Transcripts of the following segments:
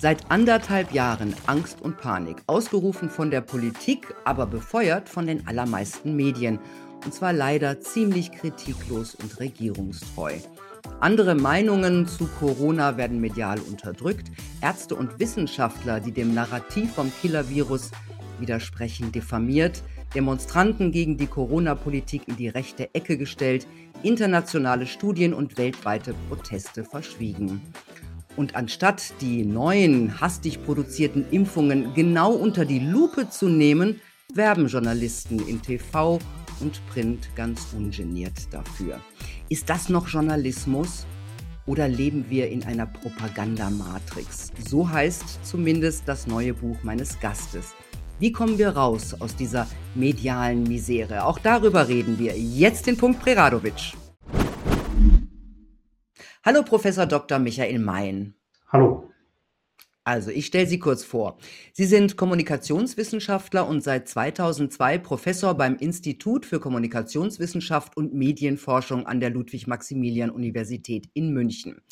Seit anderthalb Jahren Angst und Panik, ausgerufen von der Politik, aber befeuert von den allermeisten Medien. Und zwar leider ziemlich kritiklos und regierungstreu. Andere Meinungen zu Corona werden medial unterdrückt. Ärzte und Wissenschaftler, die dem Narrativ vom Killer-Virus widersprechen, diffamiert. Demonstranten gegen die Corona-Politik in die rechte Ecke gestellt. Internationale Studien und weltweite Proteste verschwiegen. Und anstatt die neuen, hastig produzierten Impfungen genau unter die Lupe zu nehmen, werben Journalisten in TV und Print ganz ungeniert dafür. Ist das noch Journalismus? Oder leben wir in einer Propagandamatrix? So heißt zumindest das neue Buch meines Gastes. Wie kommen wir raus aus dieser medialen Misere? Auch darüber reden wir. Jetzt den Punkt Preradovic. Hallo Professor Dr. Michael Mayen. Hallo. Also, ich stelle Sie kurz vor. Sie sind Kommunikationswissenschaftler und seit 2002 Professor beim Institut für Kommunikationswissenschaft und Medienforschung an der Ludwig-Maximilian-Universität in München.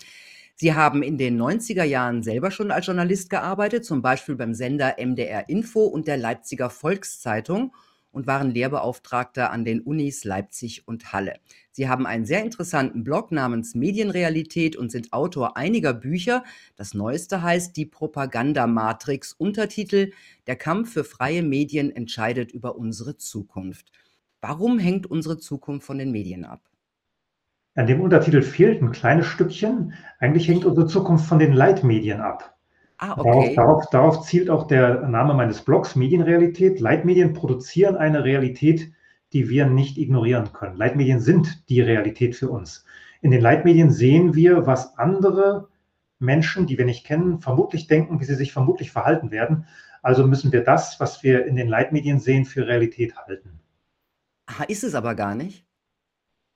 Sie haben in den 90er Jahren selber schon als Journalist gearbeitet, zum Beispiel beim Sender MDR Info und der Leipziger Volkszeitung und waren Lehrbeauftragter an den Unis Leipzig und Halle. Sie haben einen sehr interessanten Blog namens Medienrealität und sind Autor einiger Bücher. Das neueste heißt Die Propagandamatrix, Untertitel Der Kampf für freie Medien entscheidet über unsere Zukunft. Warum hängt unsere Zukunft von den Medien ab? An dem Untertitel fehlt ein kleines Stückchen. Eigentlich hängt unsere Zukunft von den Leitmedien ab. Ah, okay. Darauf, darauf, darauf, zielt auch der Name meines Blogs Medienrealität. Leitmedien produzieren eine Realität, die wir nicht ignorieren können. Leitmedien sind die Realität für uns. In den Leitmedien sehen wir, was andere Menschen, die wir nicht kennen, vermutlich denken, wie sie sich vermutlich verhalten werden. Also müssen wir das, was wir in den Leitmedien sehen, für Realität halten. Aha, ist es aber gar nicht.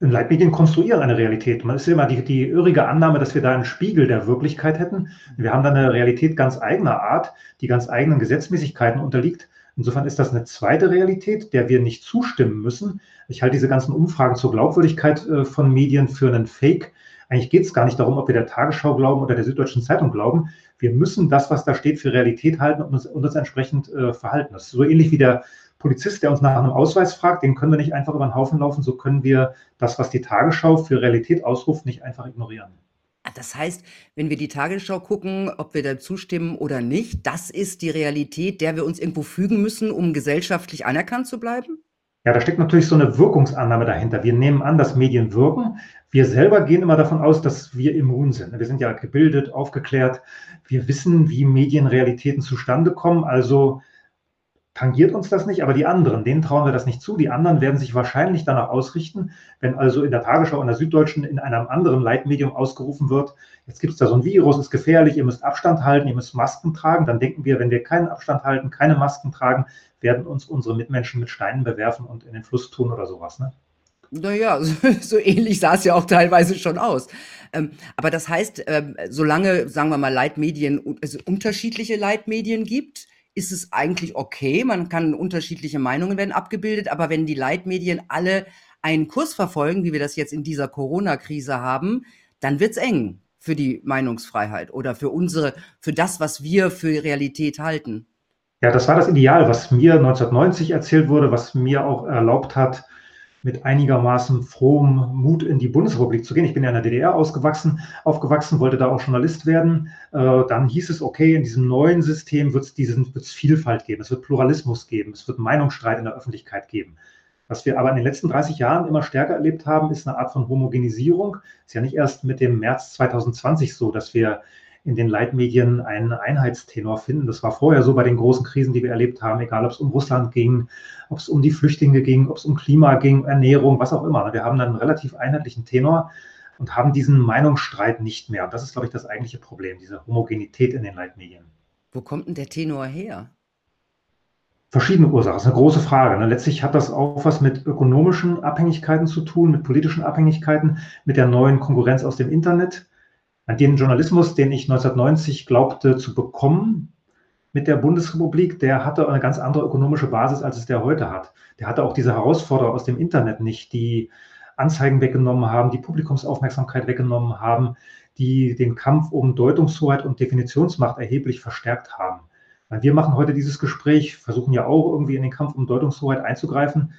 Leitmedien konstruieren eine Realität. Man ist immer die, die irrige Annahme, dass wir da einen Spiegel der Wirklichkeit hätten. Wir haben da eine Realität ganz eigener Art, die ganz eigenen Gesetzmäßigkeiten unterliegt. Insofern ist das eine zweite Realität, der wir nicht zustimmen müssen. Ich halte diese ganzen Umfragen zur Glaubwürdigkeit äh, von Medien für einen Fake. Eigentlich geht es gar nicht darum, ob wir der Tagesschau glauben oder der Süddeutschen Zeitung glauben. Wir müssen das, was da steht, für Realität halten und uns, und uns entsprechend äh, verhalten. Das ist so ähnlich wie der Polizist, der uns nach einem Ausweis fragt, den können wir nicht einfach über den Haufen laufen. So können wir das, was die Tagesschau für Realität ausruft, nicht einfach ignorieren. Ah, das heißt, wenn wir die Tagesschau gucken, ob wir da zustimmen oder nicht, das ist die Realität, der wir uns irgendwo fügen müssen, um gesellschaftlich anerkannt zu bleiben? Ja, da steckt natürlich so eine Wirkungsannahme dahinter. Wir nehmen an, dass Medien wirken. Wir selber gehen immer davon aus, dass wir immun sind. Wir sind ja gebildet, aufgeklärt. Wir wissen, wie Medienrealitäten zustande kommen. Also tangiert uns das nicht, aber die anderen, denen trauen wir das nicht zu. Die anderen werden sich wahrscheinlich danach ausrichten, wenn also in der Tagesschau und der Süddeutschen in einem anderen Leitmedium ausgerufen wird, jetzt gibt es da so ein Virus, ist gefährlich, ihr müsst Abstand halten, ihr müsst Masken tragen, dann denken wir, wenn wir keinen Abstand halten, keine Masken tragen, werden uns unsere Mitmenschen mit Steinen bewerfen und in den Fluss tun oder sowas. Ne? Naja, so, so ähnlich sah es ja auch teilweise schon aus. Ähm, aber das heißt, ähm, solange, sagen wir mal, Leitmedien, also unterschiedliche Leitmedien gibt, ist es eigentlich okay. Man kann unterschiedliche Meinungen werden abgebildet, aber wenn die Leitmedien alle einen Kurs verfolgen, wie wir das jetzt in dieser Corona-Krise haben, dann wird's eng für die Meinungsfreiheit oder für unsere, für das, was wir für Realität halten. Ja, das war das Ideal, was mir 1990 erzählt wurde, was mir auch erlaubt hat, mit einigermaßen frohem Mut in die Bundesrepublik zu gehen. Ich bin ja in der DDR ausgewachsen, aufgewachsen, wollte da auch Journalist werden. Äh, dann hieß es, okay, in diesem neuen System wird es Vielfalt geben, es wird Pluralismus geben, es wird Meinungsstreit in der Öffentlichkeit geben. Was wir aber in den letzten 30 Jahren immer stärker erlebt haben, ist eine Art von Homogenisierung. Ist ja nicht erst mit dem März 2020 so, dass wir in den Leitmedien einen Einheitstenor finden. Das war vorher so bei den großen Krisen, die wir erlebt haben, egal ob es um Russland ging, ob es um die Flüchtlinge ging, ob es um Klima ging, Ernährung, was auch immer. Wir haben dann einen relativ einheitlichen Tenor und haben diesen Meinungsstreit nicht mehr. Und das ist, glaube ich, das eigentliche Problem, diese Homogenität in den Leitmedien. Wo kommt denn der Tenor her? Verschiedene Ursachen. Das ist eine große Frage. Ne? Letztlich hat das auch was mit ökonomischen Abhängigkeiten zu tun, mit politischen Abhängigkeiten, mit der neuen Konkurrenz aus dem Internet den Journalismus, den ich 1990 glaubte zu bekommen mit der Bundesrepublik, der hatte eine ganz andere ökonomische Basis, als es der heute hat. Der hatte auch diese Herausforderer aus dem Internet nicht, die Anzeigen weggenommen haben, die Publikumsaufmerksamkeit weggenommen haben, die den Kampf um Deutungshoheit und Definitionsmacht erheblich verstärkt haben. Wir machen heute dieses Gespräch, versuchen ja auch irgendwie in den Kampf um Deutungshoheit einzugreifen.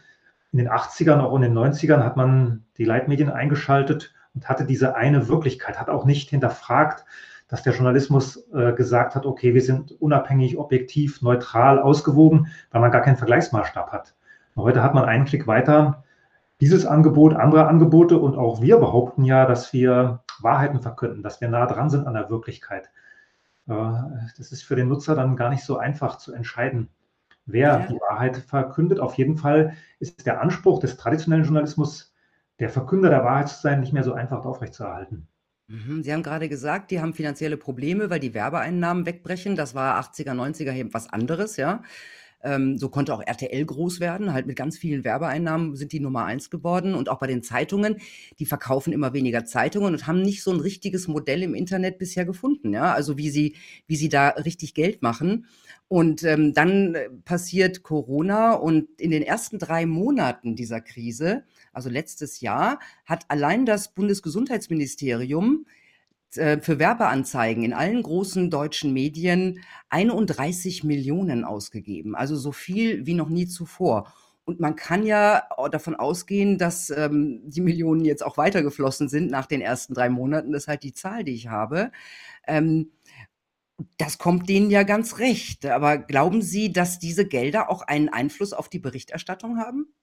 In den 80ern, auch in den 90ern hat man die Leitmedien eingeschaltet und hatte diese eine Wirklichkeit, hat auch nicht hinterfragt, dass der Journalismus äh, gesagt hat, okay, wir sind unabhängig, objektiv, neutral, ausgewogen, weil man gar keinen Vergleichsmaßstab hat. Und heute hat man einen Klick weiter dieses Angebot, andere Angebote und auch wir behaupten ja, dass wir Wahrheiten verkünden, dass wir nah dran sind an der Wirklichkeit. Äh, das ist für den Nutzer dann gar nicht so einfach zu entscheiden, wer ja. die Wahrheit verkündet. Auf jeden Fall ist der Anspruch des traditionellen Journalismus, der Verkünder der Wahrheit zu sein, nicht mehr so einfach aufrechtzuerhalten. Mhm, Sie haben gerade gesagt, die haben finanzielle Probleme, weil die Werbeeinnahmen wegbrechen. Das war 80er, 90er eben was anderes, ja. Ähm, so konnte auch RTL groß werden, halt mit ganz vielen Werbeeinnahmen sind die Nummer eins geworden. Und auch bei den Zeitungen, die verkaufen immer weniger Zeitungen und haben nicht so ein richtiges Modell im Internet bisher gefunden, ja. Also wie sie, wie sie da richtig Geld machen. Und ähm, dann äh, passiert Corona und in den ersten drei Monaten dieser Krise, also letztes Jahr, hat allein das Bundesgesundheitsministerium äh, für Werbeanzeigen in allen großen deutschen Medien 31 Millionen ausgegeben. Also so viel wie noch nie zuvor. Und man kann ja davon ausgehen, dass ähm, die Millionen jetzt auch weitergeflossen sind nach den ersten drei Monaten. Das ist halt die Zahl, die ich habe. Ähm, das kommt denen ja ganz recht. Aber glauben Sie, dass diese Gelder auch einen Einfluss auf die Berichterstattung haben?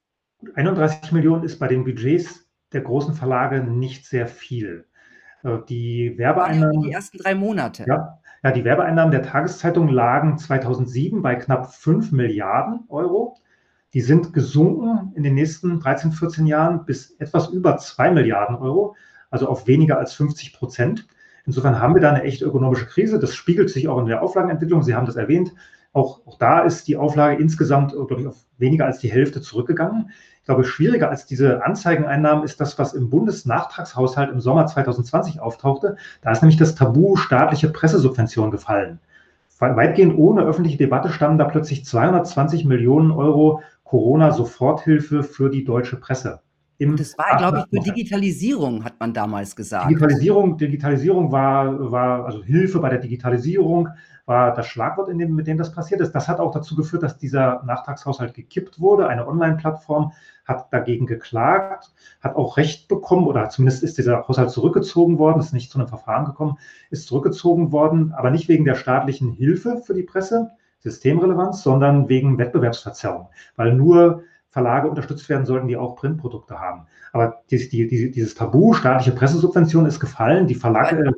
31 Millionen ist bei den Budgets der großen Verlage nicht sehr viel. Äh, die Werbeeinnahmen. Die ersten drei Monate. Ja, ja, die Werbeeinnahmen der Tageszeitung lagen 2007 bei knapp 5 Milliarden Euro. Die sind gesunken in den nächsten 13, 14 Jahren bis etwas über 2 Milliarden Euro, also auf weniger als 50 Prozent. Insofern haben wir da eine echte ökonomische Krise. Das spiegelt sich auch in der Auflagenentwicklung. Sie haben das erwähnt. Auch, auch da ist die Auflage insgesamt, glaube ich, auf weniger als die Hälfte zurückgegangen glaube, schwieriger als diese Anzeigeneinnahmen ist das, was im Bundesnachtragshaushalt im Sommer 2020 auftauchte. Da ist nämlich das Tabu staatliche Pressesubvention gefallen. Weitgehend ohne öffentliche Debatte standen da plötzlich 220 Millionen Euro Corona-Soforthilfe für die deutsche Presse. Im das war, glaube ich, für Digitalisierung, hat man damals gesagt. Digitalisierung, Digitalisierung war, war, also Hilfe bei der Digitalisierung war das Schlagwort, dem, mit dem das passiert ist. Das hat auch dazu geführt, dass dieser Nachtragshaushalt gekippt wurde. Eine Online-Plattform hat dagegen geklagt, hat auch Recht bekommen oder zumindest ist dieser Haushalt zurückgezogen worden, ist nicht zu einem Verfahren gekommen, ist zurückgezogen worden, aber nicht wegen der staatlichen Hilfe für die Presse, Systemrelevanz, sondern wegen Wettbewerbsverzerrung, weil nur Verlage unterstützt werden sollten, die auch Printprodukte haben. Aber die, die, dieses Tabu, staatliche Pressesubvention ist gefallen. Die Verlage.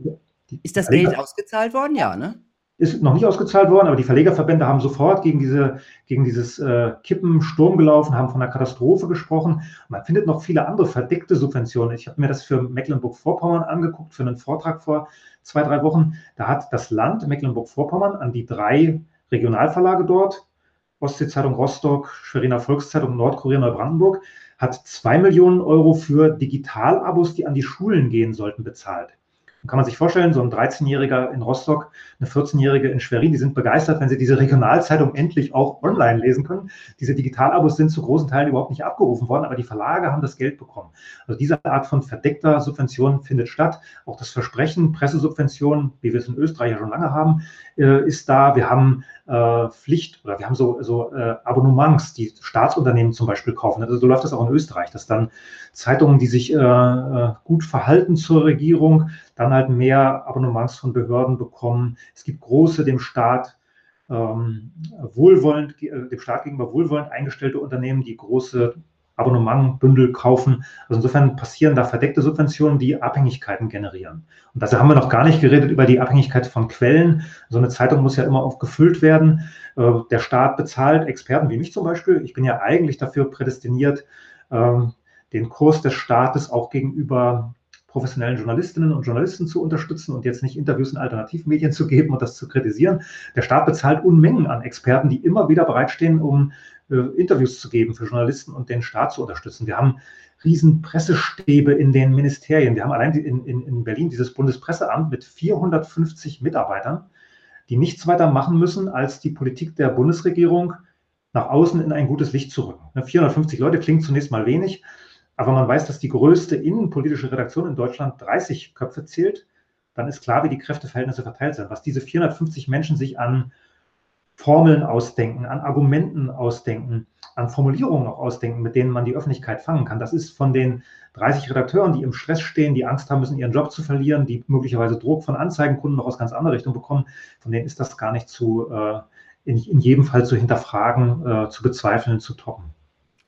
Ist das Geld ausgezahlt worden? Ja, ne? Ist noch nicht ausgezahlt worden, aber die Verlegerverbände haben sofort gegen, diese, gegen dieses äh, Kippen Sturm gelaufen, haben von einer Katastrophe gesprochen. Man findet noch viele andere verdeckte Subventionen. Ich habe mir das für Mecklenburg-Vorpommern angeguckt, für einen Vortrag vor zwei, drei Wochen. Da hat das Land Mecklenburg-Vorpommern an die drei Regionalverlage dort Ostsee-Zeitung Rostock, Schweriner Volkszeitung, Nordkorea, Neubrandenburg, hat zwei Millionen Euro für Digitalabos, die an die Schulen gehen sollten, bezahlt. Kann man sich vorstellen, so ein 13-Jähriger in Rostock, eine 14-Jährige in Schwerin, die sind begeistert, wenn sie diese Regionalzeitung endlich auch online lesen können. Diese Digitalabos sind zu großen Teilen überhaupt nicht abgerufen worden, aber die Verlage haben das Geld bekommen. Also diese Art von verdeckter Subvention findet statt. Auch das Versprechen, Pressesubventionen, wie wir es in Österreich ja schon lange haben, äh, ist da. Wir haben äh, Pflicht oder wir haben so, so äh, Abonnements, die Staatsunternehmen zum Beispiel kaufen. Also so läuft das auch in Österreich, dass dann Zeitungen, die sich äh, äh, gut verhalten zur Regierung, dann halt mehr Abonnements von Behörden bekommen. Es gibt große dem Staat ähm, wohlwollend, äh, dem Staat gegenüber wohlwollend eingestellte Unternehmen, die große Abonnementbündel kaufen. Also insofern passieren da verdeckte Subventionen, die Abhängigkeiten generieren. Und dazu haben wir noch gar nicht geredet über die Abhängigkeit von Quellen. So eine Zeitung muss ja immer auch gefüllt werden. Äh, der Staat bezahlt Experten wie mich zum Beispiel. Ich bin ja eigentlich dafür prädestiniert, ähm, den Kurs des Staates auch gegenüber professionellen Journalistinnen und Journalisten zu unterstützen und jetzt nicht Interviews in Alternativmedien zu geben und das zu kritisieren. Der Staat bezahlt Unmengen an Experten, die immer wieder bereitstehen, um äh, Interviews zu geben für Journalisten und den Staat zu unterstützen. Wir haben riesen Pressestäbe in den Ministerien. Wir haben allein in, in, in Berlin dieses Bundespresseamt mit 450 Mitarbeitern, die nichts weiter machen müssen, als die Politik der Bundesregierung nach außen in ein gutes Licht zu rücken. 450 ne, Leute klingt zunächst mal wenig, aber man weiß, dass die größte innenpolitische Redaktion in Deutschland 30 Köpfe zählt. dann ist klar, wie die Kräfteverhältnisse verteilt sind. Was diese 450 Menschen sich an Formeln ausdenken, an Argumenten ausdenken, an Formulierungen auch ausdenken, mit denen man die Öffentlichkeit fangen kann. Das ist von den 30 Redakteuren, die im Stress stehen, die Angst haben müssen, ihren Job zu verlieren, die möglicherweise Druck von Anzeigenkunden noch aus ganz anderer Richtung bekommen, von denen ist das gar nicht zu, äh, in, in jedem Fall zu hinterfragen, äh, zu bezweifeln, zu toppen.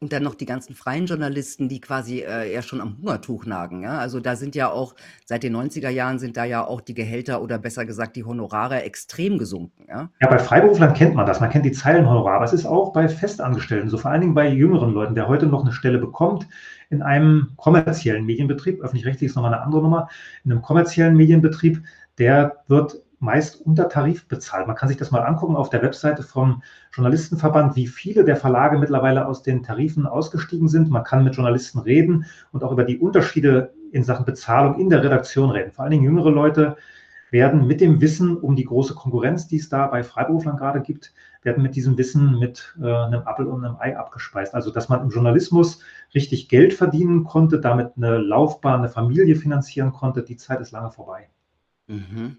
Und dann noch die ganzen freien Journalisten, die quasi äh, eher schon am Hungertuch nagen. Ja? Also da sind ja auch, seit den 90er Jahren sind da ja auch die Gehälter oder besser gesagt die Honorare extrem gesunken. Ja, ja bei Freiberuflern kennt man das, man kennt die Zeilenhonorare, aber es ist auch bei Festangestellten, so vor allen Dingen bei jüngeren Leuten, der heute noch eine Stelle bekommt in einem kommerziellen Medienbetrieb, öffentlich-rechtlich ist nochmal eine andere Nummer, in einem kommerziellen Medienbetrieb, der wird meist unter Tarif bezahlt. Man kann sich das mal angucken auf der Webseite vom Journalistenverband, wie viele der Verlage mittlerweile aus den Tarifen ausgestiegen sind. Man kann mit Journalisten reden und auch über die Unterschiede in Sachen Bezahlung in der Redaktion reden. Vor allen Dingen jüngere Leute werden mit dem Wissen um die große Konkurrenz, die es da bei Freiberuflern gerade gibt, werden mit diesem Wissen mit äh, einem Apfel und einem Ei abgespeist. Also, dass man im Journalismus richtig Geld verdienen konnte, damit eine Laufbahn, eine Familie finanzieren konnte, die Zeit ist lange vorbei. Mhm.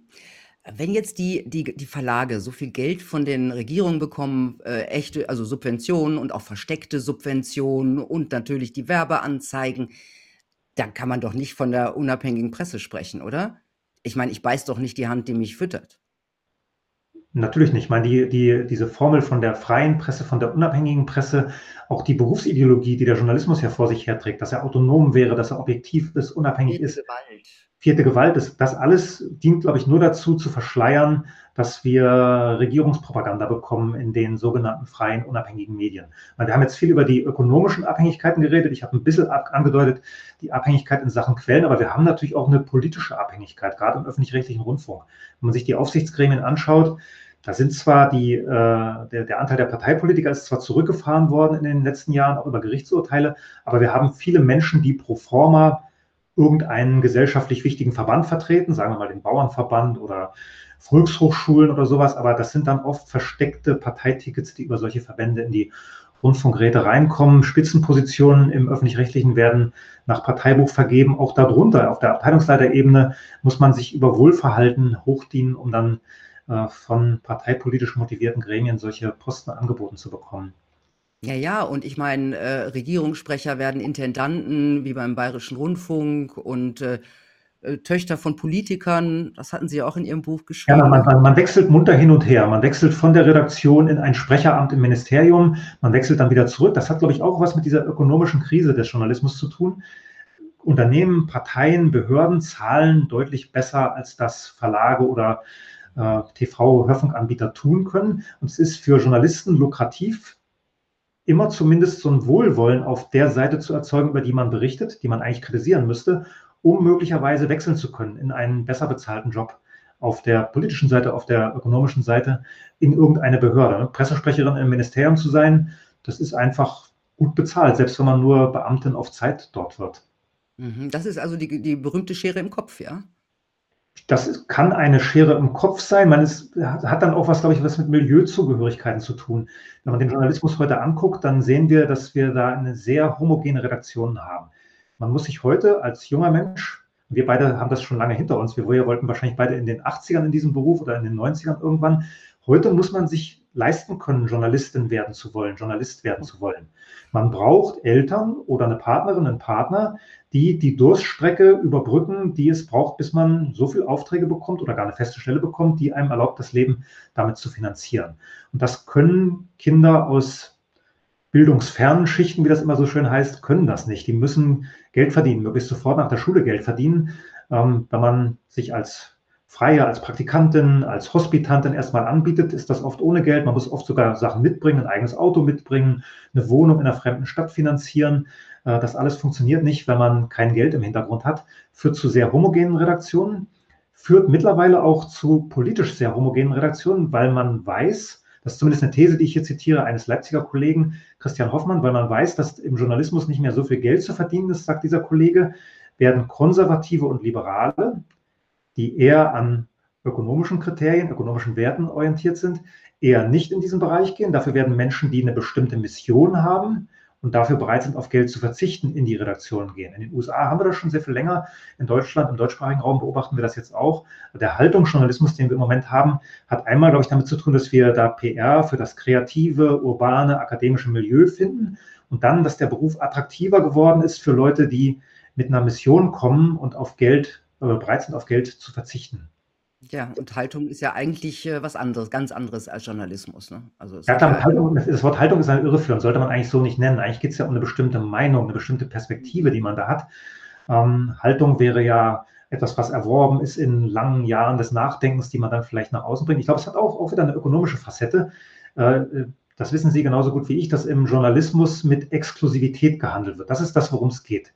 Wenn jetzt die, die, die Verlage so viel Geld von den Regierungen bekommen, äh, echte, also Subventionen und auch versteckte Subventionen und natürlich die Werbeanzeigen, dann kann man doch nicht von der unabhängigen Presse sprechen, oder? Ich meine, ich beiß doch nicht die Hand, die mich füttert. Natürlich nicht. Ich meine, die, die, diese Formel von der freien Presse, von der unabhängigen Presse, auch die Berufsideologie, die der Journalismus ja vor sich herträgt, dass er autonom wäre, dass er objektiv ist, unabhängig ist. Gewalt vierte Gewalt ist, das alles dient, glaube ich, nur dazu zu verschleiern, dass wir Regierungspropaganda bekommen in den sogenannten freien, unabhängigen Medien. Weil wir haben jetzt viel über die ökonomischen Abhängigkeiten geredet. Ich habe ein bisschen angedeutet, die Abhängigkeit in Sachen Quellen, aber wir haben natürlich auch eine politische Abhängigkeit, gerade im öffentlich-rechtlichen Rundfunk. Wenn man sich die Aufsichtsgremien anschaut, da sind zwar die, äh, der, der Anteil der Parteipolitiker ist zwar zurückgefahren worden in den letzten Jahren, auch über Gerichtsurteile, aber wir haben viele Menschen, die pro forma irgendeinen gesellschaftlich wichtigen Verband vertreten, sagen wir mal den Bauernverband oder Volkshochschulen oder sowas, aber das sind dann oft versteckte Parteitickets, die über solche Verbände in die Rundfunkräte reinkommen. Spitzenpositionen im öffentlich-rechtlichen werden nach Parteibuch vergeben. Auch darunter, auf der Abteilungsleiterebene, muss man sich über Wohlverhalten hochdienen, um dann äh, von parteipolitisch motivierten Gremien solche Posten angeboten zu bekommen. Ja, ja, und ich meine, äh, Regierungssprecher werden Intendanten, wie beim Bayerischen Rundfunk und äh, äh, Töchter von Politikern. Das hatten Sie ja auch in Ihrem Buch geschrieben. Ja, man, man, man, wechselt munter hin und her. Man wechselt von der Redaktion in ein Sprecheramt im Ministerium. Man wechselt dann wieder zurück. Das hat, glaube ich, auch was mit dieser ökonomischen Krise des Journalismus zu tun. Unternehmen, Parteien, Behörden zahlen deutlich besser, als das Verlage oder äh, TV-Hörfunkanbieter tun können. Und es ist für Journalisten lukrativ, immer zumindest so ein Wohlwollen auf der Seite zu erzeugen, über die man berichtet, die man eigentlich kritisieren müsste, um möglicherweise wechseln zu können in einen besser bezahlten Job auf der politischen Seite, auf der ökonomischen Seite in irgendeine Behörde. Pressesprecherin im Ministerium zu sein, das ist einfach gut bezahlt, selbst wenn man nur Beamtin auf Zeit dort wird. Mhm, das ist also die, die berühmte Schere im Kopf, ja? Das kann eine Schere im Kopf sein. Man ist, hat dann auch was, glaube ich, was mit Milieuzugehörigkeiten zu tun. Wenn man den Journalismus heute anguckt, dann sehen wir, dass wir da eine sehr homogene Redaktion haben. Man muss sich heute als junger Mensch, wir beide haben das schon lange hinter uns, wir wollten wahrscheinlich beide in den 80ern in diesem Beruf oder in den 90ern irgendwann, heute muss man sich leisten können, Journalistin werden zu wollen, Journalist werden zu wollen. Man braucht Eltern oder eine Partnerin, einen Partner, die die Durststrecke überbrücken, die es braucht, bis man so viele Aufträge bekommt oder gar eine feste Stelle bekommt, die einem erlaubt, das Leben damit zu finanzieren. Und das können Kinder aus bildungsfernen Schichten, wie das immer so schön heißt, können das nicht. Die müssen Geld verdienen, möglichst sofort nach der Schule Geld verdienen. Ähm, wenn man sich als Freie als Praktikantin, als Hospitantin erstmal anbietet, ist das oft ohne Geld. Man muss oft sogar Sachen mitbringen, ein eigenes Auto mitbringen, eine Wohnung in einer fremden Stadt finanzieren. Äh, das alles funktioniert nicht, wenn man kein Geld im Hintergrund hat. Führt zu sehr homogenen Redaktionen, führt mittlerweile auch zu politisch sehr homogenen Redaktionen, weil man weiß, das ist zumindest eine These, die ich hier zitiere, eines Leipziger Kollegen, Christian Hoffmann, weil man weiß, dass im Journalismus nicht mehr so viel Geld zu verdienen ist, sagt dieser Kollege, werden Konservative und Liberale, die eher an ökonomischen Kriterien, ökonomischen Werten orientiert sind, eher nicht in diesen Bereich gehen. Dafür werden Menschen, die eine bestimmte Mission haben und dafür bereit sind, auf Geld zu verzichten, in die Redaktion gehen. In den USA haben wir das schon sehr viel länger. In Deutschland, im deutschsprachigen Raum beobachten wir das jetzt auch. Der Haltungsjournalismus, den wir im Moment haben, hat einmal, glaube ich, damit zu tun, dass wir da PR für das kreative, urbane, akademische Milieu finden und dann, dass der Beruf attraktiver geworden ist für Leute, die mit einer Mission kommen und auf Geld, bereit sind, auf Geld zu verzichten. Ja, und Haltung ist ja eigentlich äh, was anderes, ganz anderes als Journalismus. Ne? Also ja, klar, Haltung, das Wort Haltung ist eine Irreführung, sollte man eigentlich so nicht nennen. Eigentlich geht es ja um eine bestimmte Meinung, eine bestimmte Perspektive, die man da hat. Ähm, Haltung wäre ja etwas, was erworben ist in langen Jahren des Nachdenkens, die man dann vielleicht nach außen bringt. Ich glaube, es hat auch, auch wieder eine ökonomische Facette. Äh, das wissen Sie genauso gut wie ich, dass im Journalismus mit Exklusivität gehandelt wird. Das ist das, worum es geht.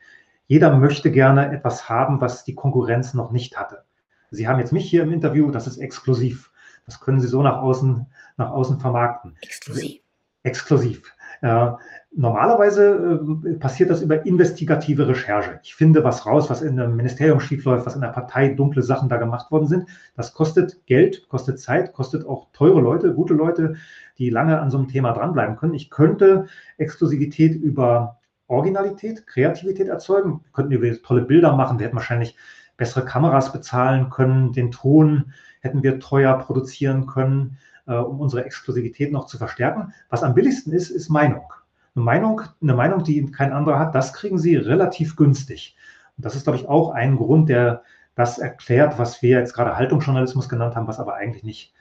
Jeder möchte gerne etwas haben, was die Konkurrenz noch nicht hatte. Sie haben jetzt mich hier im Interview, das ist exklusiv. Das können Sie so nach außen, nach außen vermarkten. Exklusiv. Exklusiv. Äh, normalerweise äh, passiert das über investigative Recherche. Ich finde was raus, was in einem Ministerium schiefläuft, was in der Partei dunkle Sachen da gemacht worden sind. Das kostet Geld, kostet Zeit, kostet auch teure Leute, gute Leute, die lange an so einem Thema dranbleiben können. Ich könnte Exklusivität über Originalität, Kreativität erzeugen. Wir könnten wir tolle Bilder machen. Wir hätten wahrscheinlich bessere Kameras bezahlen können, den Ton hätten wir teuer produzieren können, äh, um unsere Exklusivität noch zu verstärken. Was am billigsten ist, ist Meinung. Eine Meinung, eine Meinung, die kein anderer hat, das kriegen Sie relativ günstig. Und das ist, glaube ich, auch ein Grund, der das erklärt, was wir jetzt gerade Haltungsjournalismus genannt haben, was aber eigentlich nicht,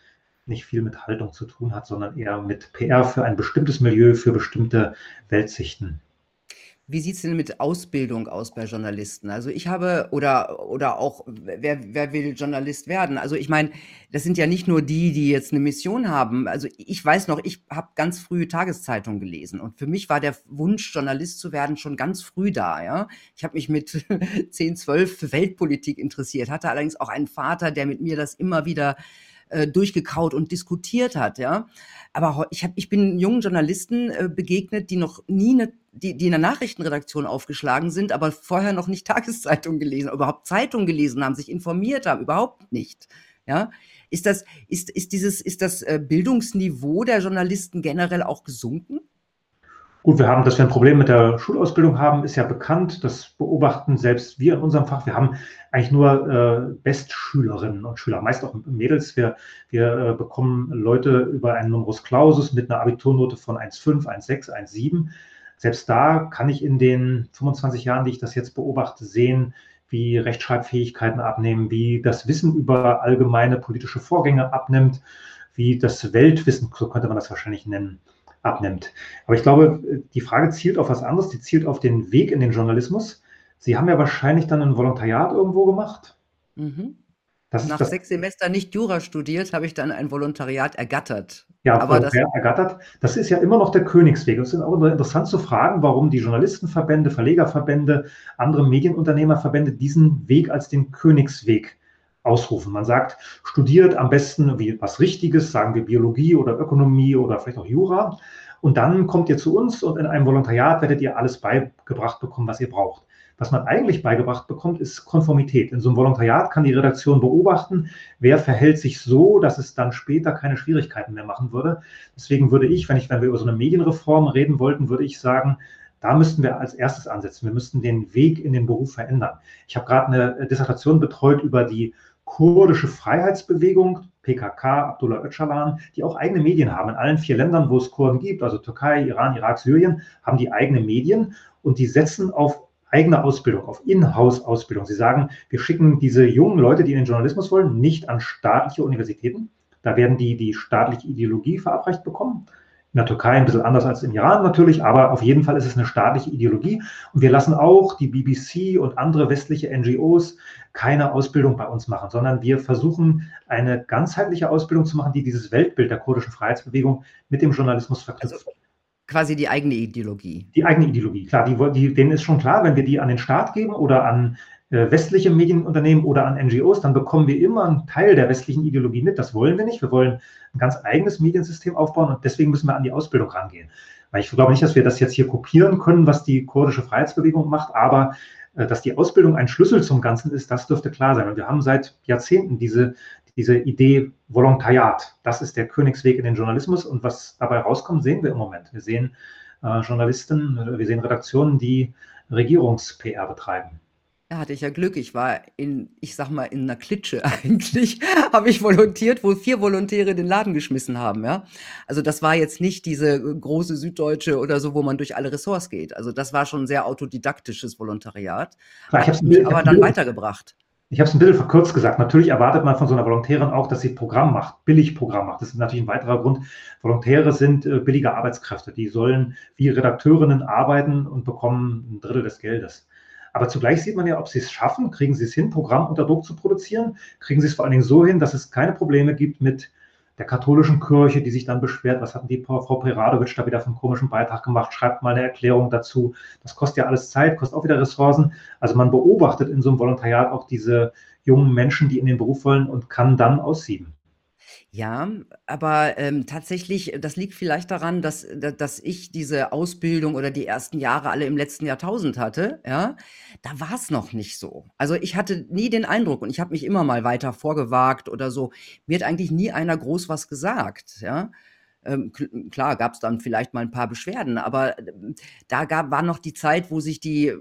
nicht viel mit Haltung zu tun hat, sondern eher mit PR für ein bestimmtes Milieu, für bestimmte Weltsichten. Wie sieht es denn mit Ausbildung aus bei Journalisten? Also ich habe, oder, oder auch, wer, wer will Journalist werden? Also ich meine, das sind ja nicht nur die, die jetzt eine Mission haben. Also ich weiß noch, ich habe ganz früh Tageszeitung gelesen und für mich war der Wunsch, Journalist zu werden, schon ganz früh da. Ja, Ich habe mich mit 10, 12 für Weltpolitik interessiert, hatte allerdings auch einen Vater, der mit mir das immer wieder äh, durchgekaut und diskutiert hat, ja. Aber ich, hab, ich bin jungen Journalisten äh, begegnet, die noch nie eine, die, die in der Nachrichtenredaktion aufgeschlagen sind, aber vorher noch nicht Tageszeitung gelesen, überhaupt Zeitung gelesen haben, sich informiert haben, überhaupt nicht. Ja, ist das, ist, ist dieses, ist das äh, Bildungsniveau der Journalisten generell auch gesunken? Gut, wir haben, dass wir ein Problem mit der Schulausbildung haben, ist ja bekannt. Das beobachten selbst wir in unserem Fach. Wir haben eigentlich nur äh, Bestschülerinnen und Schüler, meist auch Mädels. Wir, wir äh, bekommen Leute über einen Numerus Clausus mit einer Abiturnote von 1,5, 1,6, 1,7. Selbst da kann ich in den 25 Jahren, die ich das jetzt beobachte, sehen, wie Rechtschreibfähigkeiten abnehmen, wie das Wissen über allgemeine politische Vorgänge abnimmt, wie das Weltwissen, so könnte man das wahrscheinlich nennen, abnimmt. Aber ich glaube, die Frage zielt auf was anderes, die zielt auf den Weg in den Journalismus. Sie haben ja wahrscheinlich dann ein Volontariat irgendwo gemacht. Mhm. Nach sechs Semestern nicht Jura studiert, habe ich dann ein Volontariat ergattert. Ja, aber das ergattert. Das ist ja immer noch der Königsweg. Es ist auch interessant zu fragen, warum die Journalistenverbände, Verlegerverbände, andere Medienunternehmerverbände diesen Weg als den Königsweg ausrufen. Man sagt, studiert am besten wie was Richtiges, sagen wir Biologie oder Ökonomie oder vielleicht auch Jura. Und dann kommt ihr zu uns und in einem Volontariat werdet ihr alles beigebracht bekommen, was ihr braucht. Was man eigentlich beigebracht bekommt, ist Konformität. In so einem Volontariat kann die Redaktion beobachten, wer verhält sich so, dass es dann später keine Schwierigkeiten mehr machen würde. Deswegen würde ich, wenn ich, wenn wir über so eine Medienreform reden wollten, würde ich sagen, da müssten wir als erstes ansetzen. Wir müssten den Weg in den Beruf verändern. Ich habe gerade eine Dissertation betreut über die kurdische Freiheitsbewegung, PKK, Abdullah Öcalan, die auch eigene Medien haben. In allen vier Ländern, wo es Kurden gibt, also Türkei, Iran, Irak, Syrien, haben die eigene Medien und die setzen auf eigene Ausbildung, auf Inhouse-Ausbildung. Sie sagen, wir schicken diese jungen Leute, die in den Journalismus wollen, nicht an staatliche Universitäten. Da werden die die staatliche Ideologie verabreicht bekommen, in der Türkei ein bisschen anders als im Iran natürlich, aber auf jeden Fall ist es eine staatliche Ideologie. Und wir lassen auch die BBC und andere westliche NGOs keine Ausbildung bei uns machen, sondern wir versuchen eine ganzheitliche Ausbildung zu machen, die dieses Weltbild der kurdischen Freiheitsbewegung mit dem Journalismus verknüpft. Also quasi die eigene Ideologie. Die eigene Ideologie, klar. Die, die, denen ist schon klar, wenn wir die an den Staat geben oder an westliche Medienunternehmen oder an NGOs, dann bekommen wir immer einen Teil der westlichen Ideologie mit. Das wollen wir nicht. Wir wollen ein ganz eigenes Mediensystem aufbauen und deswegen müssen wir an die Ausbildung rangehen. Weil ich glaube nicht, dass wir das jetzt hier kopieren können, was die kurdische Freiheitsbewegung macht, aber äh, dass die Ausbildung ein Schlüssel zum Ganzen ist, das dürfte klar sein. Und wir haben seit Jahrzehnten diese, diese Idee Volontariat. Das ist der Königsweg in den Journalismus und was dabei rauskommt, sehen wir im Moment. Wir sehen äh, Journalisten, wir sehen Redaktionen, die Regierungs-PR betreiben. Da hatte ich ja Glück. Ich war in, ich sag mal, in einer Klitsche eigentlich, habe ich volontiert, wo vier Volontäre den Laden geschmissen haben, ja. Also das war jetzt nicht diese äh, große Süddeutsche oder so, wo man durch alle Ressorts geht. Also das war schon ein sehr autodidaktisches Volontariat. Klar, ich Hat mich aber dann weitergebracht. Ich habe es ein bisschen verkürzt gesagt. Natürlich erwartet man von so einer Volontärin auch, dass sie Programm macht, billig Programm macht. Das ist natürlich ein weiterer Grund. Volontäre sind äh, billige Arbeitskräfte. Die sollen wie Redakteurinnen arbeiten und bekommen ein Drittel des Geldes. Aber zugleich sieht man ja, ob sie es schaffen, kriegen sie es hin, Programm unter Druck zu produzieren, kriegen sie es vor allen Dingen so hin, dass es keine Probleme gibt mit der katholischen Kirche, die sich dann beschwert, was hatten die Frau Peradovic da wieder für einen komischen Beitrag gemacht, schreibt mal eine Erklärung dazu. Das kostet ja alles Zeit, kostet auch wieder Ressourcen. Also man beobachtet in so einem Volontariat auch diese jungen Menschen, die in den Beruf wollen und kann dann aussieben. Ja, aber, ähm, tatsächlich, äh, das liegt vielleicht daran, dass äh, dass ich diese Ausbildung oder die ersten Jahre alle im letzten Jahrtausend hatte, ja? Da war es noch nicht so. Also, ich hatte nie den Eindruck und ich habe mich immer mal weiter vorgewagt oder so. Mir hat eigentlich nie einer groß was gesagt, ja? Ähm, klar es dann vielleicht mal ein paar Beschwerden, aber, ähm, da gab war noch die Zeit, wo sich die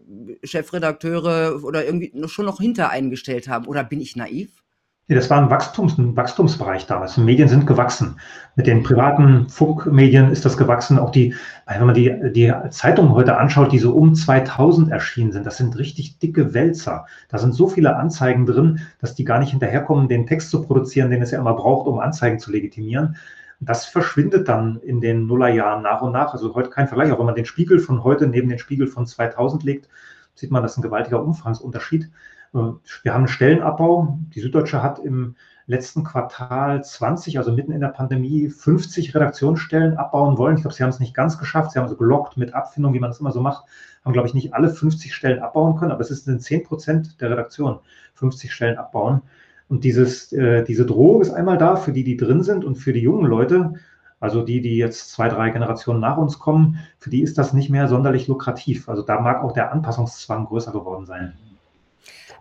Chefredakteure oder irgendwie schon noch hinter eingestellt haben. Oder bin ich naiv? Das war ein, Wachstums, ein Wachstumsbereich damals. Medien sind gewachsen. Mit den privaten Funkmedien ist das gewachsen. Auch die, wenn man die, die Zeitungen heute anschaut, die so um 2000 erschienen sind, das sind richtig dicke Wälzer. Da sind so viele Anzeigen drin, dass die gar nicht hinterherkommen, den Text zu produzieren, den es ja immer braucht, um Anzeigen zu legitimieren. Das verschwindet dann in den Nullerjahren nach und nach. Also heute kein Vergleich. Auch wenn man den Spiegel von heute neben den Spiegel von 2000 legt, sieht man, das ist ein gewaltiger Umfangsunterschied. Äh, wir haben einen Stellenabbau. Die Süddeutsche hat im letzten Quartal 20, also mitten in der Pandemie, 50 Redaktionsstellen abbauen wollen. Ich glaube, sie haben es nicht ganz geschafft. Sie haben so gelockt mit Abfindung, wie man es immer so macht. Haben, glaube ich, nicht alle 50 Stellen abbauen können, aber es sind 10 Prozent der Redaktion, 50 Stellen abbauen. Und dieses, äh, diese Drohung ist einmal da für die, die drin sind und für die jungen Leute, also die, die jetzt zwei, drei Generationen nach uns kommen, für die ist das nicht mehr sonderlich lukrativ. Also da mag auch der Anpassungszwang größer geworden sein.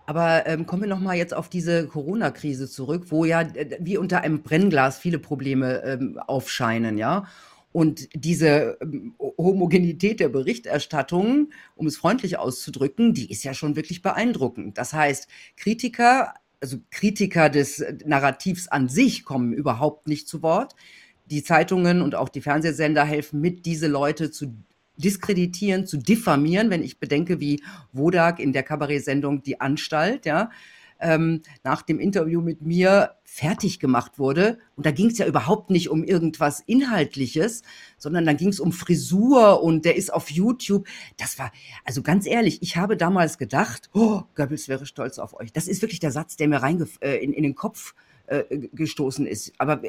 Aber ähm, kommen wir noch mal jetzt auf diese Corona-Krise zurück, wo ja äh, wie unter einem Brennglas viele Probleme ähm, aufscheinen, ja. Und diese ähm, Homogenität der Berichterstattung, um es freundlich auszudrücken, die ist ja schon wirklich beeindruckend. Das heißt, Kritiker, also Kritiker des Narrativs an sich kommen überhaupt nicht zu Wort. Die Zeitungen und auch die Fernsehsender helfen mit, diese Leute zu diskreditieren, zu diffamieren, wenn ich bedenke, wie Wodak in der Kabarett-Sendung Die Anstalt, ja, ähm, nach dem Interview mit mir fertig gemacht wurde. Und da ging es ja überhaupt nicht um irgendwas Inhaltliches, sondern dann ging es um Frisur und der ist auf YouTube. Das war, also ganz ehrlich, ich habe damals gedacht, oh, Goebbels wäre stolz auf euch. Das ist wirklich der Satz, der mir rein äh, in, in den Kopf äh, gestoßen ist. Aber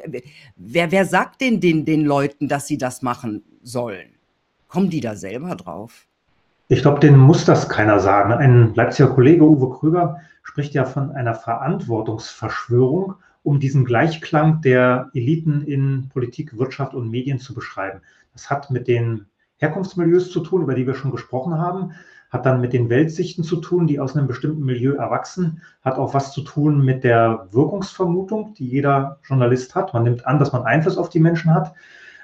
wer, wer sagt denn den, den Leuten, dass sie das machen sollen? Kommen die da selber drauf? Ich glaube, denen muss das keiner sagen. Ein Leipziger Kollege, Uwe Krüger, spricht ja von einer Verantwortungsverschwörung, um diesen Gleichklang der Eliten in Politik, Wirtschaft und Medien zu beschreiben. Das hat mit den Herkunftsmilieus zu tun, über die wir schon gesprochen haben, hat dann mit den Weltsichten zu tun, die aus einem bestimmten Milieu erwachsen, hat auch was zu tun mit der Wirkungsvermutung, die jeder Journalist hat. Man nimmt an, dass man Einfluss auf die Menschen hat.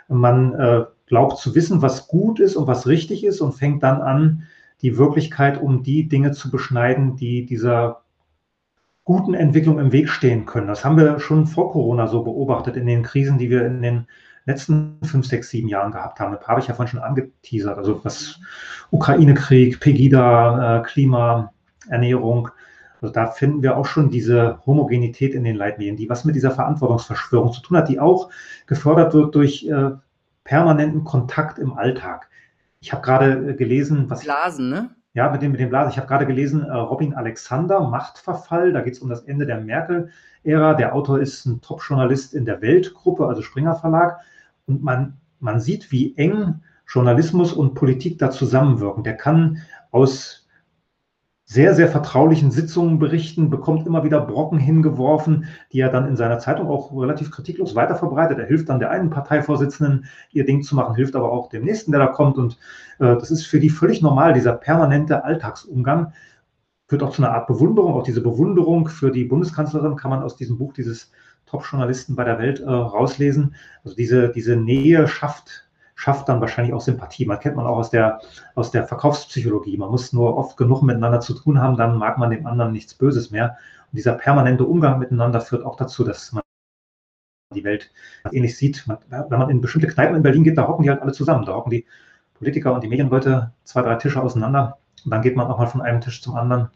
Man äh, glaubt zu wissen, was gut ist und was richtig ist und fängt dann an, die Wirklichkeit um die Dinge zu beschneiden, die dieser guten Entwicklung im Weg stehen können. Das haben wir schon vor Corona so beobachtet in den Krisen, die wir in den letzten fünf, sechs, sieben Jahren gehabt haben. Da habe ich ja vorhin schon angeteasert. Also was Ukraine-Krieg, Pegida, äh, Klima, Ernährung. Also da finden wir auch schon diese Homogenität in den Leitmedien, die was mit dieser Verantwortungsverschwörung zu tun hat, die auch gefördert wird durch äh, permanenten Kontakt im Alltag. Ich habe gerade äh, gelesen, was. Blasen, ne? Ja, mit dem, mit dem Blasen. Ich habe gerade gelesen, äh, Robin Alexander, Machtverfall. Da geht es um das Ende der Merkel-Ära. Der Autor ist ein Top-Journalist in der Weltgruppe, also Springer Verlag. Und man, man sieht, wie eng Journalismus und Politik da zusammenwirken. Der kann aus sehr, sehr vertraulichen Sitzungen berichten, bekommt immer wieder Brocken hingeworfen, die er dann in seiner Zeitung auch relativ kritiklos weiterverbreitet. Er hilft dann der einen Parteivorsitzenden, ihr Ding zu machen, hilft aber auch dem nächsten, der da kommt. Und äh, das ist für die völlig normal, dieser permanente Alltagsumgang. Führt auch zu einer Art Bewunderung. Auch diese Bewunderung für die Bundeskanzlerin kann man aus diesem Buch dieses Top-Journalisten bei der Welt äh, rauslesen. Also diese, diese Nähe schafft schafft dann wahrscheinlich auch Sympathie. Man kennt man auch aus der, aus der Verkaufspsychologie. Man muss nur oft genug miteinander zu tun haben, dann mag man dem anderen nichts Böses mehr. Und dieser permanente Umgang miteinander führt auch dazu, dass man die Welt ähnlich sieht. Man, wenn man in bestimmte Kneipen in Berlin geht, da hocken die halt alle zusammen. Da hocken die Politiker und die Medienleute zwei, drei Tische auseinander. Und dann geht man auch mal von einem Tisch zum anderen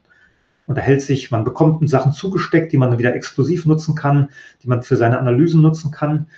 unterhält sich, man bekommt Sachen zugesteckt, die man wieder exklusiv nutzen kann, die man für seine Analysen nutzen kann.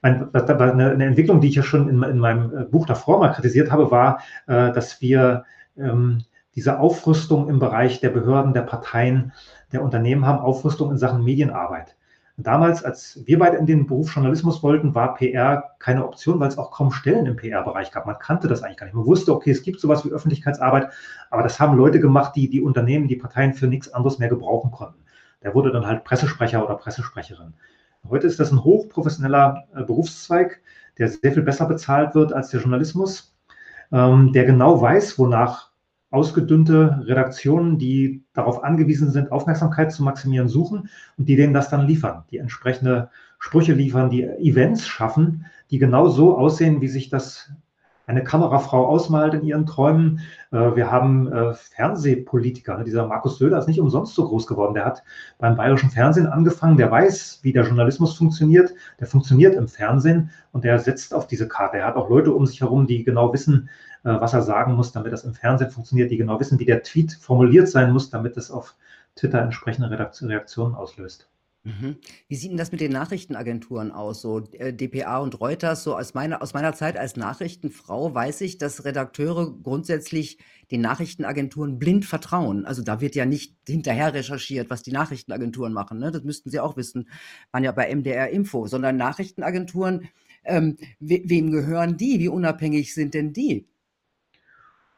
Eine, Entwicklung, die ich ja schon in, in, meinem äh, Buch davor mal kritisiert habe, war, äh, dass wir ähm, diese Aufrüstung im Bereich der Behörden, der Parteien, der Unternehmen haben, Aufrüstung in Sachen Medienarbeit. Damals, als wir beide in den Beruf Journalismus wollten, war PR keine Option, weil es auch kaum Stellen im PR-Bereich gab. Man kannte das eigentlich gar nicht. Man wusste, okay, es gibt sowas wie Öffentlichkeitsarbeit, aber das haben Leute gemacht, die die Unternehmen, die Parteien für nichts anderes mehr gebrauchen konnten. Der wurde dann halt Pressesprecher oder Pressesprecherin. Heute ist das ein hochprofessioneller äh, Berufszweig, der sehr viel besser bezahlt wird als der Journalismus, ähm, der genau weiß, wonach ausgedünnte Redaktionen, die darauf angewiesen sind, Aufmerksamkeit zu maximieren, suchen und die denen das dann liefern, die entsprechende Sprüche liefern, die Events schaffen, die genau so aussehen, wie sich das eine Kamerafrau ausmalt in ihren Träumen. Äh, wir haben äh, Fernsehpolitiker. Ne? Dieser Markus Söder ist nicht umsonst so groß geworden. Der hat beim bayerischen Fernsehen angefangen. Der weiß, wie der Journalismus funktioniert. Der funktioniert im Fernsehen und der setzt auf diese Karte. Er hat auch Leute um sich herum, die genau wissen, äh, was er sagen muss, damit das im Fernsehen funktioniert, die genau wissen, wie der Tweet formuliert sein muss, damit es auf Twitter entsprechende Reaktionen auslöst. Mhm. Wie sieht denn das mit den Nachrichtenagenturen aus? So äh, dpa und Reuters, so aus meiner, aus meiner Zeit als Nachrichtenfrau weiß ich, dass Redakteure grundsätzlich den Nachrichtenagenturen blind vertrauen. Also da wird ja nicht hinterher recherchiert, was die Nachrichtenagenturen machen. Ne? Das müssten Sie auch wissen. Waren ja bei MDR Info, sondern Nachrichtenagenturen, ähm, we wem gehören die? Wie unabhängig sind denn die?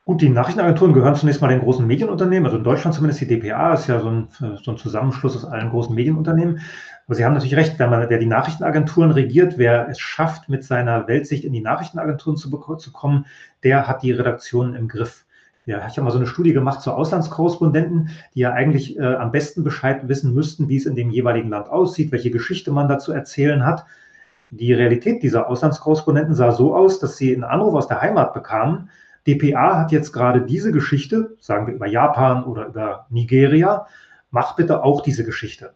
Gut, die Nachrichtenagenturen gehören zunächst mal den großen Medienunternehmen, also in Deutschland zumindest die dpa ist ja so ein, so ein Zusammenschluss aus allen großen Medienunternehmen. Aber Sie haben natürlich recht, wenn man, wer die Nachrichtenagenturen regiert, wer es schafft, mit seiner Weltsicht in die Nachrichtenagenturen zu, zu kommen, der hat die Redaktionen im Griff. Ja, ich habe mal so eine Studie gemacht zu Auslandskorrespondenten, die ja eigentlich äh, am besten Bescheid wissen müssten, wie es in dem jeweiligen Land aussieht, welche Geschichte man da zu erzählen hat. Die Realität dieser Auslandskorrespondenten sah so aus, dass sie einen Anruf aus der Heimat bekamen, dpa hat jetzt gerade diese Geschichte, sagen wir über Japan oder über Nigeria, mach bitte auch diese Geschichte.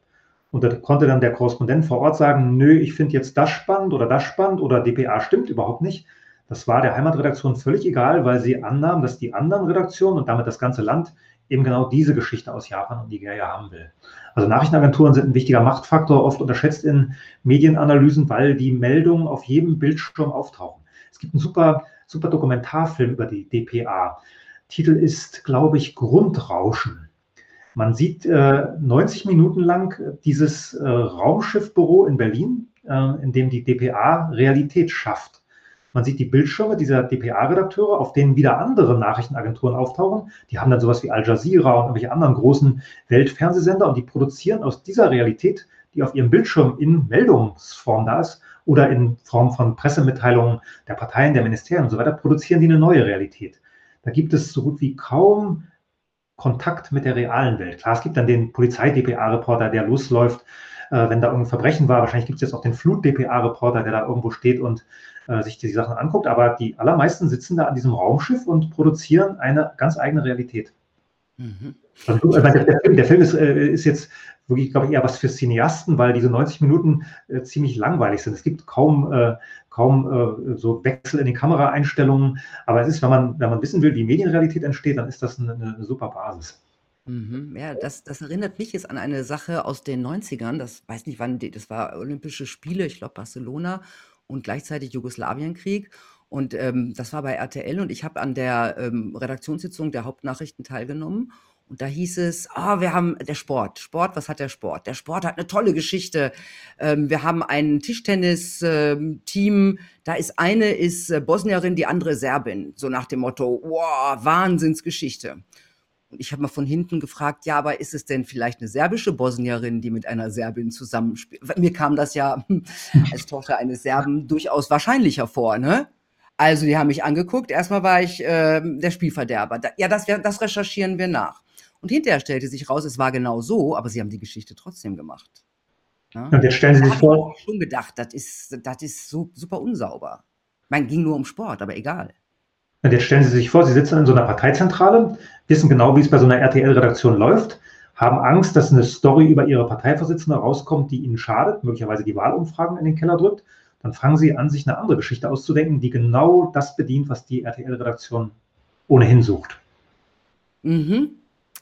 Und da konnte dann der Korrespondent vor Ort sagen, nö, ich finde jetzt das spannend oder das spannend oder dpa stimmt überhaupt nicht. Das war der Heimatredaktion völlig egal, weil sie annahm, dass die anderen Redaktionen und damit das ganze Land eben genau diese Geschichte aus Japan und Nigeria haben will. Also Nachrichtenagenturen sind ein wichtiger Machtfaktor, oft unterschätzt in Medienanalysen, weil die Meldungen auf jedem Bildschirm auftauchen. Es gibt einen super super Dokumentarfilm über die DPA. Titel ist, glaube ich, Grundrauschen. Man sieht äh, 90 Minuten lang dieses äh, Raumschiffbüro in Berlin, äh, in dem die DPA Realität schafft. Man sieht die Bildschirme dieser DPA-Redakteure, auf denen wieder andere Nachrichtenagenturen auftauchen. Die haben dann sowas wie Al Jazeera und irgendwelche anderen großen Weltfernsehsender und die produzieren aus dieser Realität, die auf ihrem Bildschirm in Meldungsform da ist, oder in Form von Pressemitteilungen der Parteien, der Ministerien und so weiter, produzieren die eine neue Realität. Da gibt es so gut wie kaum Kontakt mit der realen Welt. Klar, es gibt dann den Polizei-DPA-Reporter, der losläuft, äh, wenn da irgendein Verbrechen war. Wahrscheinlich gibt es jetzt auch den Flut-DPA-Reporter, der da irgendwo steht und äh, sich die Sachen anguckt. Aber die allermeisten sitzen da an diesem Raumschiff und produzieren eine ganz eigene Realität. Mhm. Also, der, der, Film, der Film ist, äh, ist, jetzt wirklich, glaube ich, eher was für Cineasten, weil diese 90 Minuten äh, ziemlich langweilig sind. Es gibt kaum, äh, kaum äh, so Wechsel in den Kameraeinstellungen. Aber es ist, wenn man, wenn man wissen will, wie Medienrealität entsteht, dann ist das eine, eine super Basis. Mhm, ja, das, das erinnert mich jetzt an eine Sache aus den 90ern. Das weiß nicht wann, das war Olympische Spiele, ich glaube Barcelona und gleichzeitig Jugoslawienkrieg. Und ähm, das war bei RTL und ich habe an der ähm, Redaktionssitzung der Hauptnachrichten teilgenommen. Und da hieß es, ah, wir haben der Sport. Sport, was hat der Sport? Der Sport hat eine tolle Geschichte. Ähm, wir haben ein Tischtennis-Team. Ähm, da ist eine ist äh, Bosnierin, die andere Serbin. So nach dem Motto, wow, Wahnsinnsgeschichte. Und ich habe mal von hinten gefragt, ja, aber ist es denn vielleicht eine serbische Bosnierin, die mit einer Serbin zusammenspielt? Mir kam das ja als Tochter eines Serben durchaus wahrscheinlicher vor, ne? Also, die haben mich angeguckt. Erstmal war ich äh, der Spielverderber. Da, ja, das, das recherchieren wir nach. Und hinterher stellte sich raus, es war genau so, aber sie haben die Geschichte trotzdem gemacht. Ja? Und jetzt stellen Sie sich vor. Ich schon gedacht, das ist, das ist so, super unsauber. Man ging nur um Sport, aber egal. Und jetzt stellen Sie sich vor, Sie sitzen in so einer Parteizentrale, wissen genau, wie es bei so einer RTL-Redaktion läuft, haben Angst, dass eine Story über Ihre Parteivorsitzende rauskommt, die Ihnen schadet, möglicherweise die Wahlumfragen in den Keller drückt. Dann fangen Sie an, sich eine andere Geschichte auszudenken, die genau das bedient, was die RTL-Redaktion ohnehin sucht. Mhm.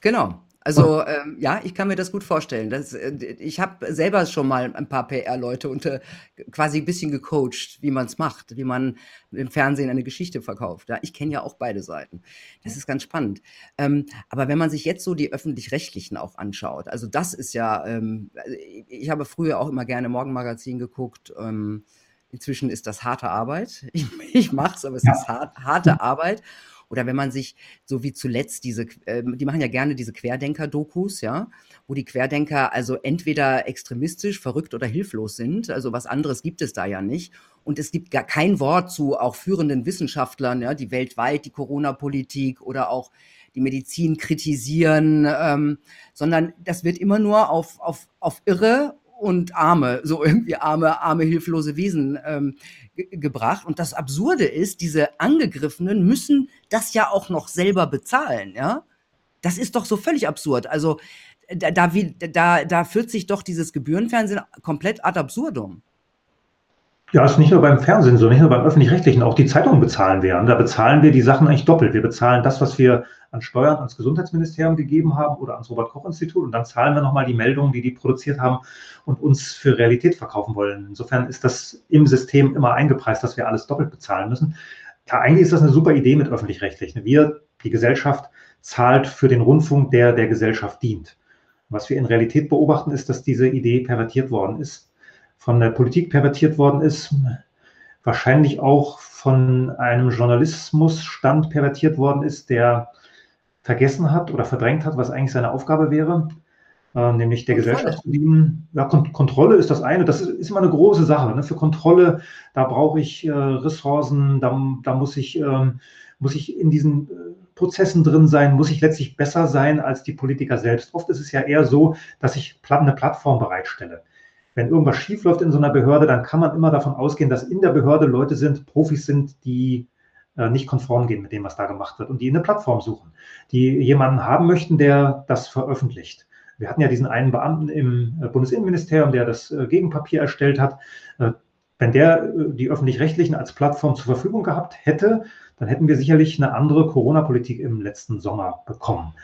Genau. Also ähm, ja, ich kann mir das gut vorstellen. Das, äh, ich habe selber schon mal ein paar PR-Leute unter quasi ein bisschen gecoacht, wie man es macht, wie man im Fernsehen eine Geschichte verkauft. Ja, ich kenne ja auch beide Seiten. Das ist ganz spannend. Ähm, aber wenn man sich jetzt so die öffentlich-rechtlichen auch anschaut, also das ist ja, ähm, ich habe früher auch immer gerne Morgenmagazin geguckt. Ähm, inzwischen ist das harte Arbeit. Ich, ich mache es, aber es ja. ist hart, harte Arbeit. Oder wenn man sich, so wie zuletzt, diese, äh, die machen ja gerne diese Querdenker-Dokus, ja, wo die Querdenker also entweder extremistisch, verrückt oder hilflos sind. Also was anderes gibt es da ja nicht. Und es gibt gar kein Wort zu auch führenden Wissenschaftlern, ja, die weltweit die Corona-Politik oder auch die Medizin kritisieren, ähm, sondern das wird immer nur auf, auf, auf Irre und Arme, so irgendwie arme, arme, hilflose Wesen ähm, gebracht. Und das Absurde ist, diese Angegriffenen müssen das ja auch noch selber bezahlen, ja. Das ist doch so völlig absurd. Also da, da, da, da führt sich doch dieses Gebührenfernsehen komplett ad absurdum. Ja, ist nicht nur beim Fernsehen so, nicht nur beim Öffentlich-Rechtlichen, auch die Zeitungen bezahlen wir. Und da bezahlen wir die Sachen eigentlich doppelt. Wir bezahlen das, was wir an Steuern ans Gesundheitsministerium gegeben haben oder ans Robert-Koch-Institut und dann zahlen wir nochmal die Meldungen, die die produziert haben und uns für Realität verkaufen wollen. Insofern ist das im System immer eingepreist, dass wir alles doppelt bezahlen müssen. Ja, eigentlich ist das eine super Idee mit Öffentlich-Rechtlichen. Wir, die Gesellschaft, zahlt für den Rundfunk, der der Gesellschaft dient. Was wir in Realität beobachten, ist, dass diese Idee pervertiert worden ist von der Politik pervertiert worden ist, wahrscheinlich auch von einem Journalismusstand pervertiert worden ist, der vergessen hat oder verdrängt hat, was eigentlich seine Aufgabe wäre, äh, nämlich der Kontrolle. Gesellschaft zu dienen. Ja, Kont Kontrolle ist das eine, das ist, ist immer eine große Sache. Ne? Für Kontrolle, da brauche ich äh, Ressourcen, da, da muss, ich, ähm, muss ich in diesen äh, Prozessen drin sein, muss ich letztlich besser sein als die Politiker selbst. Oft ist es ja eher so, dass ich eine Plattform bereitstelle wenn irgendwas schiefläuft in so einer Behörde, dann kann man immer davon ausgehen, dass in der Behörde Leute sind, Profis sind, die äh, nicht konform gehen mit dem, was da gemacht wird und die eine Plattform suchen, die jemanden haben möchten, der das veröffentlicht. Wir hatten ja diesen einen Beamten im äh, Bundesinnenministerium, der das äh, Gegenpapier erstellt hat. Wenn der die öffentlich-rechtlichen als Plattform zur Verfügung gehabt hätte, dann hätten wir sicherlich eine andere Corona-Politik im letzten Sommer bekommen.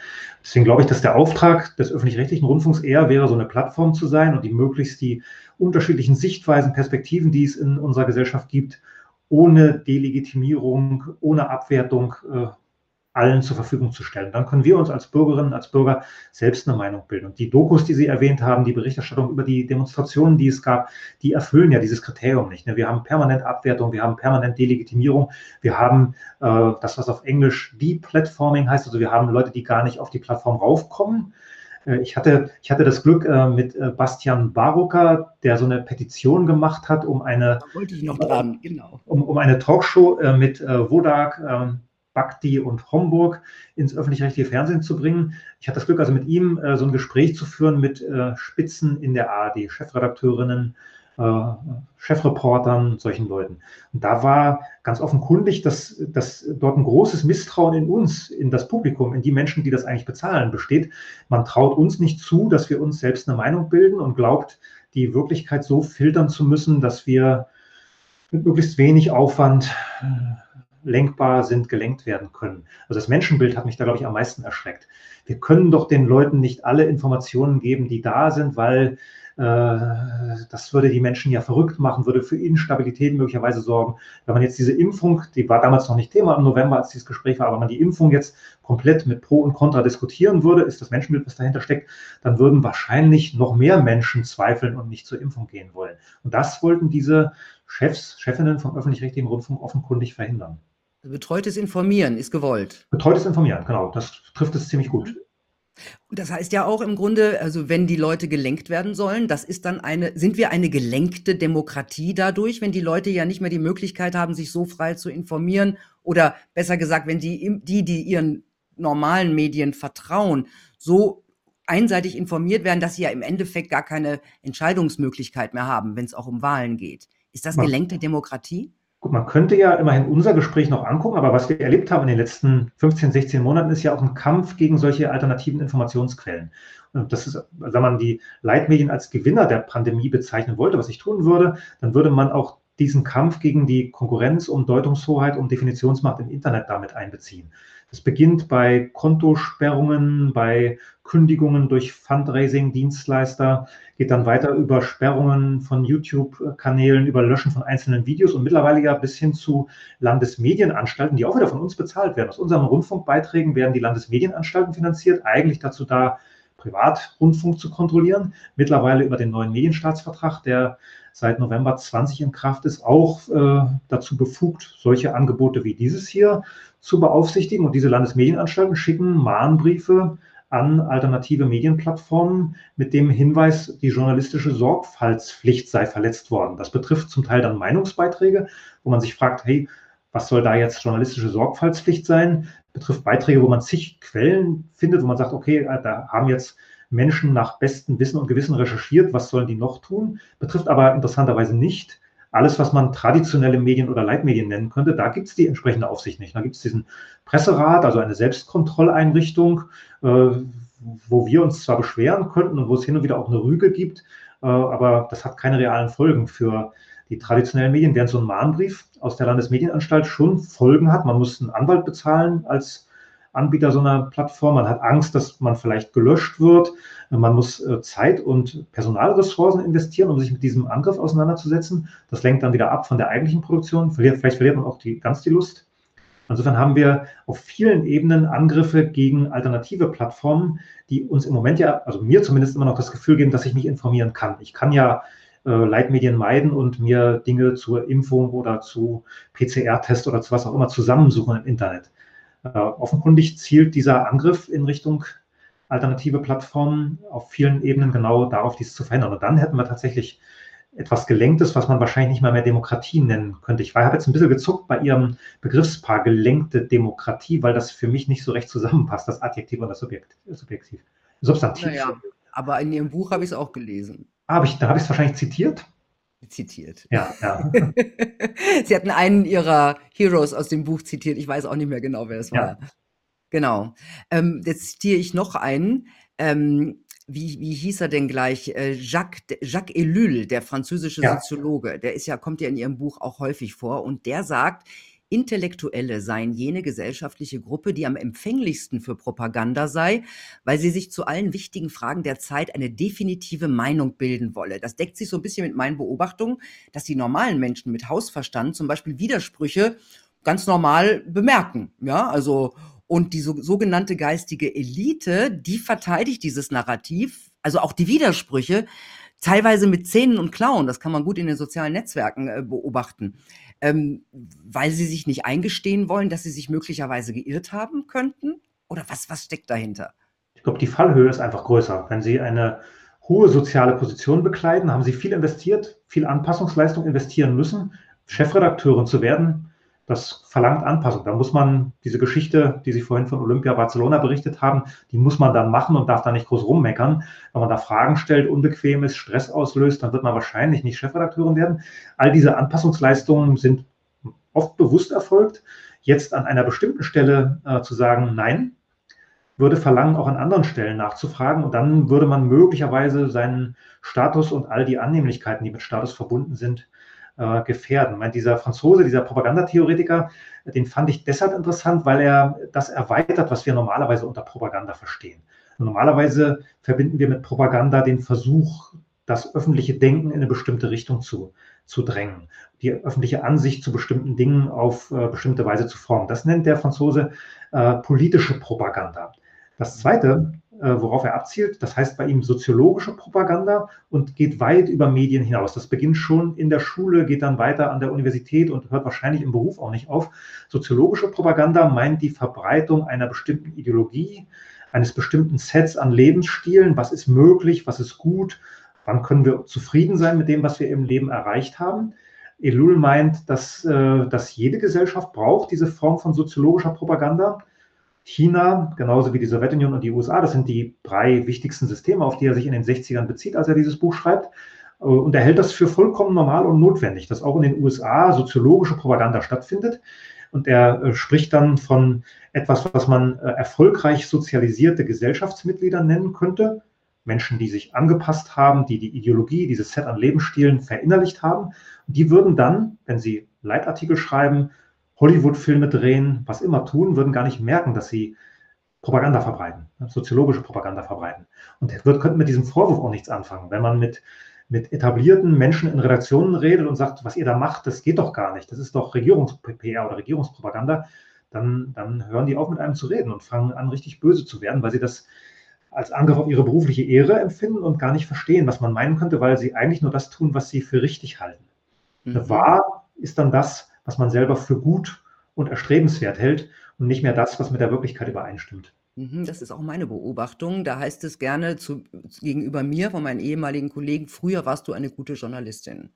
Deswegen glaube ich, dass der Auftrag des öffentlich-rechtlichen Rundfunks eher wäre, so eine Plattform zu sein und die möglichst die unterschiedlichen Sichtweisen, Perspektiven, die es in unserer Gesellschaft gibt, ohne Delegitimierung, ohne Abwertung äh, allen zur Verfügung zu stellen. Dann können wir uns als Bürgerinnen, als Bürger selbst eine Meinung bilden. Und die Dokus, die Sie erwähnt haben, die Berichterstattung über die Demonstrationen, die es gab, die erfüllen ja dieses Kriterium nicht. Ne? Wir haben permanent Abwertung, wir haben permanent Delegitimierung, wir haben äh, das, was auf Englisch Deplatforming heißt, also wir haben Leute, die gar nicht auf die Plattform raufkommen. Äh, ich hatte, ich hatte das Glück äh, mit äh, Bastian Barucker, der so eine Petition gemacht hat, um eine, genau. um, um eine Talkshow mit Wodak, Bakti und Homburg ins öffentlich-rechtliche Fernsehen zu bringen. Ich hatte das Glück, also mit ihm äh, so ein Gespräch zu führen mit äh, Spitzen in der ARD, Chefredakteurinnen, äh, Chefreportern, solchen Leuten. Und da war ganz offenkundig, dass, dass dort ein großes Misstrauen in uns, in das Publikum, in die Menschen, die das eigentlich bezahlen, besteht. Man traut uns nicht zu, dass wir uns selbst eine Meinung bilden und glaubt, die Wirklichkeit so filtern zu müssen, dass wir mit möglichst wenig Aufwand lenkbar sind, gelenkt werden können. Also das Menschenbild hat mich da, glaube ich, am meisten erschreckt. Wir können doch den Leuten nicht alle Informationen geben, die da sind, weil äh, das würde die Menschen ja verrückt machen, würde für Instabilität möglicherweise sorgen. Wenn man jetzt diese Impfung, die war damals noch nicht Thema im November, als dieses Gespräch war, aber wenn man die Impfung jetzt komplett mit Pro und Contra diskutieren würde, ist das Menschenbild, was dahinter steckt, dann würden wahrscheinlich noch mehr Menschen zweifeln und nicht zur Impfung gehen wollen. Und das wollten diese Chefs, Chefinnen vom öffentlich-rechtlichen Rundfunk offenkundig verhindern. Betreutes Informieren ist gewollt. Betreutes Informieren, genau. Das trifft es ziemlich gut. Und das heißt ja auch im Grunde, also wenn die Leute gelenkt werden sollen, das ist dann eine, sind wir eine gelenkte Demokratie dadurch, wenn die Leute ja nicht mehr die Möglichkeit haben, sich so frei zu informieren oder besser gesagt, wenn die, die, die ihren normalen Medien vertrauen, so einseitig informiert werden, dass sie ja im Endeffekt gar keine Entscheidungsmöglichkeit mehr haben, wenn es auch um Wahlen geht. Ist das gelenkte Demokratie? Gut, man könnte ja immerhin unser Gespräch noch angucken, aber was wir erlebt haben in den letzten 15, 16 Monaten, ist ja auch ein Kampf gegen solche alternativen Informationsquellen. Und das ist, wenn man die Leitmedien als Gewinner der Pandemie bezeichnen wollte, was ich tun würde, dann würde man auch diesen Kampf gegen die Konkurrenz um Deutungshoheit, um Definitionsmacht im Internet damit einbeziehen. Es beginnt bei Kontosperrungen, bei Kündigungen durch Fundraising-Dienstleister, geht dann weiter über Sperrungen von YouTube-Kanälen, über Löschen von einzelnen Videos und mittlerweile ja bis hin zu Landesmedienanstalten, die auch wieder von uns bezahlt werden. Aus unseren Rundfunkbeiträgen werden die Landesmedienanstalten finanziert, eigentlich dazu da, Privatrundfunk zu kontrollieren. Mittlerweile über den neuen Medienstaatsvertrag, der seit November 20 in Kraft ist, auch äh, dazu befugt, solche Angebote wie dieses hier zu beaufsichtigen. Und diese Landesmedienanstalten schicken Mahnbriefe an alternative Medienplattformen mit dem Hinweis, die journalistische Sorgfaltspflicht sei verletzt worden. Das betrifft zum Teil dann Meinungsbeiträge, wo man sich fragt, hey, was soll da jetzt journalistische Sorgfaltspflicht sein? Betrifft Beiträge, wo man zig Quellen findet, wo man sagt, okay, äh, da haben jetzt Menschen nach bestem Wissen und Gewissen recherchiert, was sollen die noch tun? Betrifft aber interessanterweise nicht alles, was man traditionelle Medien oder Leitmedien nennen könnte, da gibt es die entsprechende Aufsicht nicht. Da gibt es diesen Presserat, also eine Selbstkontrolleinrichtung, äh, wo wir uns zwar beschweren könnten und wo es hin und wieder auch eine Rüge gibt, äh, aber das hat keine realen Folgen für die traditionellen Medien, während so ein Mahnbrief aus der Landesmedienanstalt schon Folgen hat. Man muss einen Anwalt bezahlen als Anbieter so einer Plattform. Man hat Angst, dass man vielleicht gelöscht wird. Man muss äh, Zeit und Personalressourcen investieren, um sich mit diesem Angriff auseinanderzusetzen. Das lenkt dann wieder ab von der eigentlichen Produktion. Vielleicht verliert man auch die, ganz die Lust. Insofern haben wir auf vielen Ebenen Angriffe gegen alternative Plattformen, die uns im Moment ja, also mir zumindest immer noch das Gefühl geben, dass ich mich informieren kann. Ich kann ja äh, Leitmedien meiden und mir Dinge zur Impfung oder zu PCR-Test oder zu was auch immer zusammensuchen im Internet. Äh, offenkundig zielt dieser Angriff in Richtung alternative Plattformen auf vielen Ebenen genau darauf, dies zu verändern. Und dann hätten wir tatsächlich etwas Gelenktes, was man wahrscheinlich nicht mal mehr Demokratie nennen könnte. Ich habe jetzt ein bisschen gezuckt bei Ihrem Begriffspaar gelenkte Demokratie, weil das für mich nicht so recht zusammenpasst, das Adjektiv und das Subjekt, Subjektiv. Substantiv. Naja, aber in Ihrem Buch habe ich es auch gelesen. Hab ich, dann habe ich es wahrscheinlich zitiert zitiert. Ja, ja. Sie hatten einen ihrer Heroes aus dem Buch zitiert. Ich weiß auch nicht mehr genau, wer es war. Ja. Genau. Ähm, jetzt zitiere ich noch einen. Ähm, wie, wie hieß er denn gleich? Äh, Jacques, Jacques Ellul, der französische ja. Soziologe, der ist ja, kommt ja in Ihrem Buch auch häufig vor und der sagt, Intellektuelle seien jene gesellschaftliche Gruppe, die am empfänglichsten für Propaganda sei, weil sie sich zu allen wichtigen Fragen der Zeit eine definitive Meinung bilden wolle. Das deckt sich so ein bisschen mit meinen Beobachtungen, dass die normalen Menschen mit Hausverstand zum Beispiel Widersprüche ganz normal bemerken. Ja, also, und die so, sogenannte geistige Elite, die verteidigt dieses Narrativ, also auch die Widersprüche, teilweise mit Zähnen und Klauen. Das kann man gut in den sozialen Netzwerken äh, beobachten ähm, weil sie sich nicht eingestehen wollen, dass sie sich möglicherweise geirrt haben könnten? Oder was, was steckt dahinter? Ich glaube, die Fallhöhe ist einfach größer. Wenn Sie eine hohe soziale Position bekleiden, haben Sie viel investiert, viel Anpassungsleistung investieren müssen, Chefredakteurin zu werden, das verlangt Anpassung. Da muss man diese Geschichte, die Sie vorhin von Olympia Barcelona berichtet haben, die muss man dann machen und darf da nicht groß rummeckern. Wenn man da Fragen stellt, unbequem ist, Stress auslöst, dann wird man wahrscheinlich nicht Chefredakteurin werden. All diese Anpassungsleistungen sind oft bewusst erfolgt. Jetzt an einer bestimmten Stelle äh, zu sagen, nein, würde verlangen, auch an anderen Stellen nachzufragen. Und dann würde man möglicherweise seinen Status und all die Annehmlichkeiten, die mit Status verbunden sind, äh, gefährden. Ich meine, dieser Franzose, dieser Propagandatheoretiker, den fand ich deshalb interessant, weil er das erweitert, was wir normalerweise unter Propaganda verstehen. Normalerweise verbinden wir mit Propaganda den Versuch, das öffentliche Denken in eine bestimmte Richtung zu, zu drängen, die öffentliche Ansicht zu bestimmten Dingen auf äh, bestimmte Weise zu formen. Das nennt der Franzose äh, politische Propaganda. Das Zweite, worauf er abzielt. Das heißt bei ihm soziologische Propaganda und geht weit über Medien hinaus. Das beginnt schon in der Schule, geht dann weiter an der Universität und hört wahrscheinlich im Beruf auch nicht auf. Soziologische Propaganda meint die Verbreitung einer bestimmten Ideologie, eines bestimmten Sets an Lebensstilen. Was ist möglich? Was ist gut? Wann können wir zufrieden sein mit dem, was wir im Leben erreicht haben? Elul meint, dass, äh, dass jede Gesellschaft braucht diese Form von soziologischer Propaganda China, genauso wie die Sowjetunion und die USA, das sind die drei wichtigsten Systeme, auf die er sich in den 60ern bezieht, als er dieses Buch schreibt. Äh, und er hält das für vollkommen normal und notwendig, dass auch in den USA soziologische Propaganda stattfindet. Und er äh, spricht dann von etwas, was man äh, erfolgreich sozialisierte Gesellschaftsmitglieder nennen könnte. Menschen, die sich angepasst haben, die die Ideologie, dieses Set an Lebensstilen verinnerlicht haben. Die würden dann, wenn sie Leitartikel schreiben, Hollywood-Filme drehen, was immer tun, würden gar nicht merken, dass sie Propaganda verbreiten, soziologische Propaganda verbreiten. Und er wird, könnte mit diesem Vorwurf auch nichts anfangen. Wenn man mit, mit etablierten Menschen in Redaktionen redet und sagt, was ihr da macht, das geht doch gar nicht, das ist doch Regierungs-PR oder Regierungspropaganda, dann, dann hören die auf mit einem zu reden und fangen an, richtig böse zu werden, weil sie das als Angriff auf ihre berufliche Ehre empfinden und gar nicht verstehen, was man meinen könnte, weil sie eigentlich nur das tun, was sie für richtig halten. Mhm. Wahr ist dann das, was man selber für gut und erstrebenswert hält und nicht mehr das, was mit der Wirklichkeit übereinstimmt. Mhm, das ist auch meine Beobachtung. Da heißt es gerne zu, gegenüber mir von meinen ehemaligen Kollegen, früher warst du eine gute Journalistin.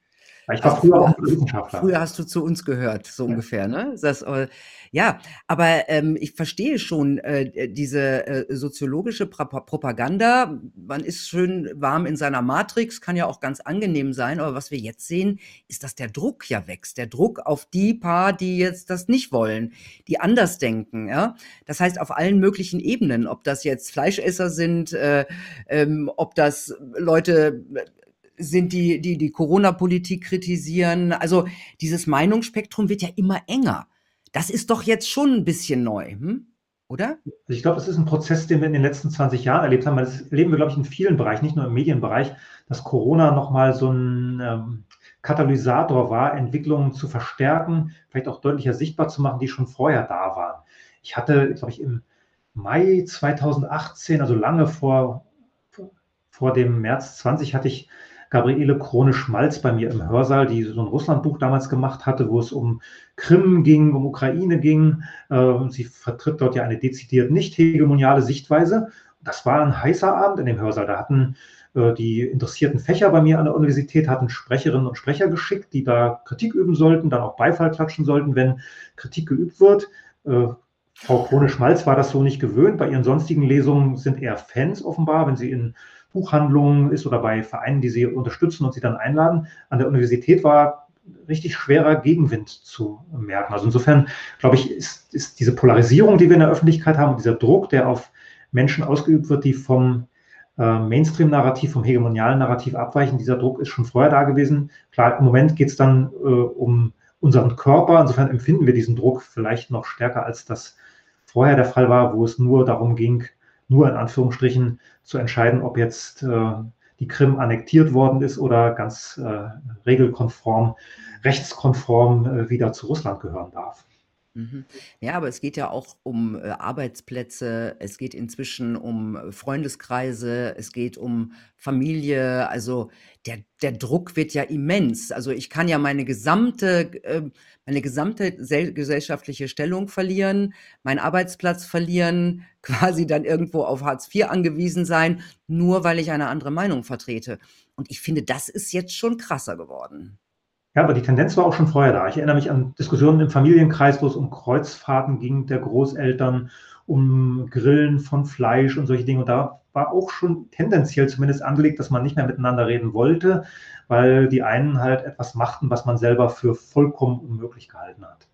Ich war also früher auch Wissenschaftler. Früher hast du zu uns gehört, so ja. ungefähr, ne? Das, äh, ja, aber ähm, ich verstehe schon äh, diese äh, soziologische Pro Propaganda. Man ist schön warm in seiner Matrix, kann ja auch ganz angenehm sein. Aber was wir jetzt sehen, ist, dass der Druck ja wächst. Der Druck auf die paar, die jetzt das nicht wollen, die anders denken. Ja, das heißt auf allen möglichen Ebenen, ob das jetzt Fleischesser sind, äh, ähm, ob das Leute sind die, die die Corona-Politik kritisieren. Also dieses Meinungsspektrum wird ja immer enger. Das ist doch jetzt schon ein bisschen neu, hm? oder? Also ich glaube, es ist ein Prozess, den wir in den letzten 20 Jahren erlebt haben. Das erleben wir, glaube ich, in vielen Bereichen, nicht nur im Medienbereich, dass Corona nochmal so ein ähm, Katalysator war, Entwicklungen zu verstärken, vielleicht auch deutlicher sichtbar zu machen, die schon vorher da waren. Ich hatte, glaube ich, im Mai 2018, also lange vor, vor dem März 20, hatte ich Gabriele Krone-Schmalz bei mir im Hörsaal, die so ein Russlandbuch damals gemacht hatte, wo es um Krim ging, um Ukraine ging. Ähm, sie vertritt dort ja eine dezidiert nicht hegemoniale Sichtweise. Das war ein heißer Abend in dem Hörsaal. Da hatten äh, die interessierten Fächer bei mir an der Universität hatten Sprecherinnen und Sprecher geschickt, die da Kritik üben sollten, dann auch Beifall klatschen sollten, wenn Kritik geübt wird. Äh, Frau Krone-Schmalz war das so nicht gewöhnt. Bei ihren sonstigen Lesungen sind eher Fans offenbar, wenn sie in Buchhandlungen ist oder bei Vereinen, die sie unterstützen und sie dann einladen. An der Universität war richtig schwerer Gegenwind zu merken. Also insofern, glaube ich, ist, ist diese Polarisierung, die wir in der Öffentlichkeit haben, und dieser Druck, der auf Menschen ausgeübt wird, die vom äh, Mainstream-Narrativ, vom hegemonialen Narrativ abweichen, dieser Druck ist schon vorher da gewesen. Klar, im Moment geht es dann äh, um unseren Körper. Insofern empfinden wir diesen Druck vielleicht noch stärker, als das vorher der Fall war, wo es nur darum ging, nur in Anführungsstrichen zu entscheiden, ob jetzt äh, die Krim annektiert worden ist oder ganz äh, regelkonform, rechtskonform äh, wieder zu Russland gehören darf. Mhm. Ja, aber es geht ja auch um äh, Arbeitsplätze, es geht inzwischen um Freundeskreise, es geht um Familie. Also der, der Druck wird ja immens. Also ich kann ja meine gesamte, äh, meine gesamte gesellschaftliche Stellung verlieren, meinen Arbeitsplatz verlieren, quasi dann irgendwo auf Hartz IV angewiesen sein, nur weil ich eine andere Meinung vertrete. Und ich finde, das ist jetzt schon krasser geworden. Ja, aber die Tendenz war auch schon vorher da. Ich erinnere mich an Diskussionen im Familienkreis, wo es um Kreuzfahrten ging der Großeltern, um Grillen von Fleisch und solche Dinge. Und da war auch schon tendenziell zumindest angelegt, dass man nicht mehr miteinander reden wollte, weil die einen halt etwas machten, was man selber für vollkommen unmöglich gehalten hat.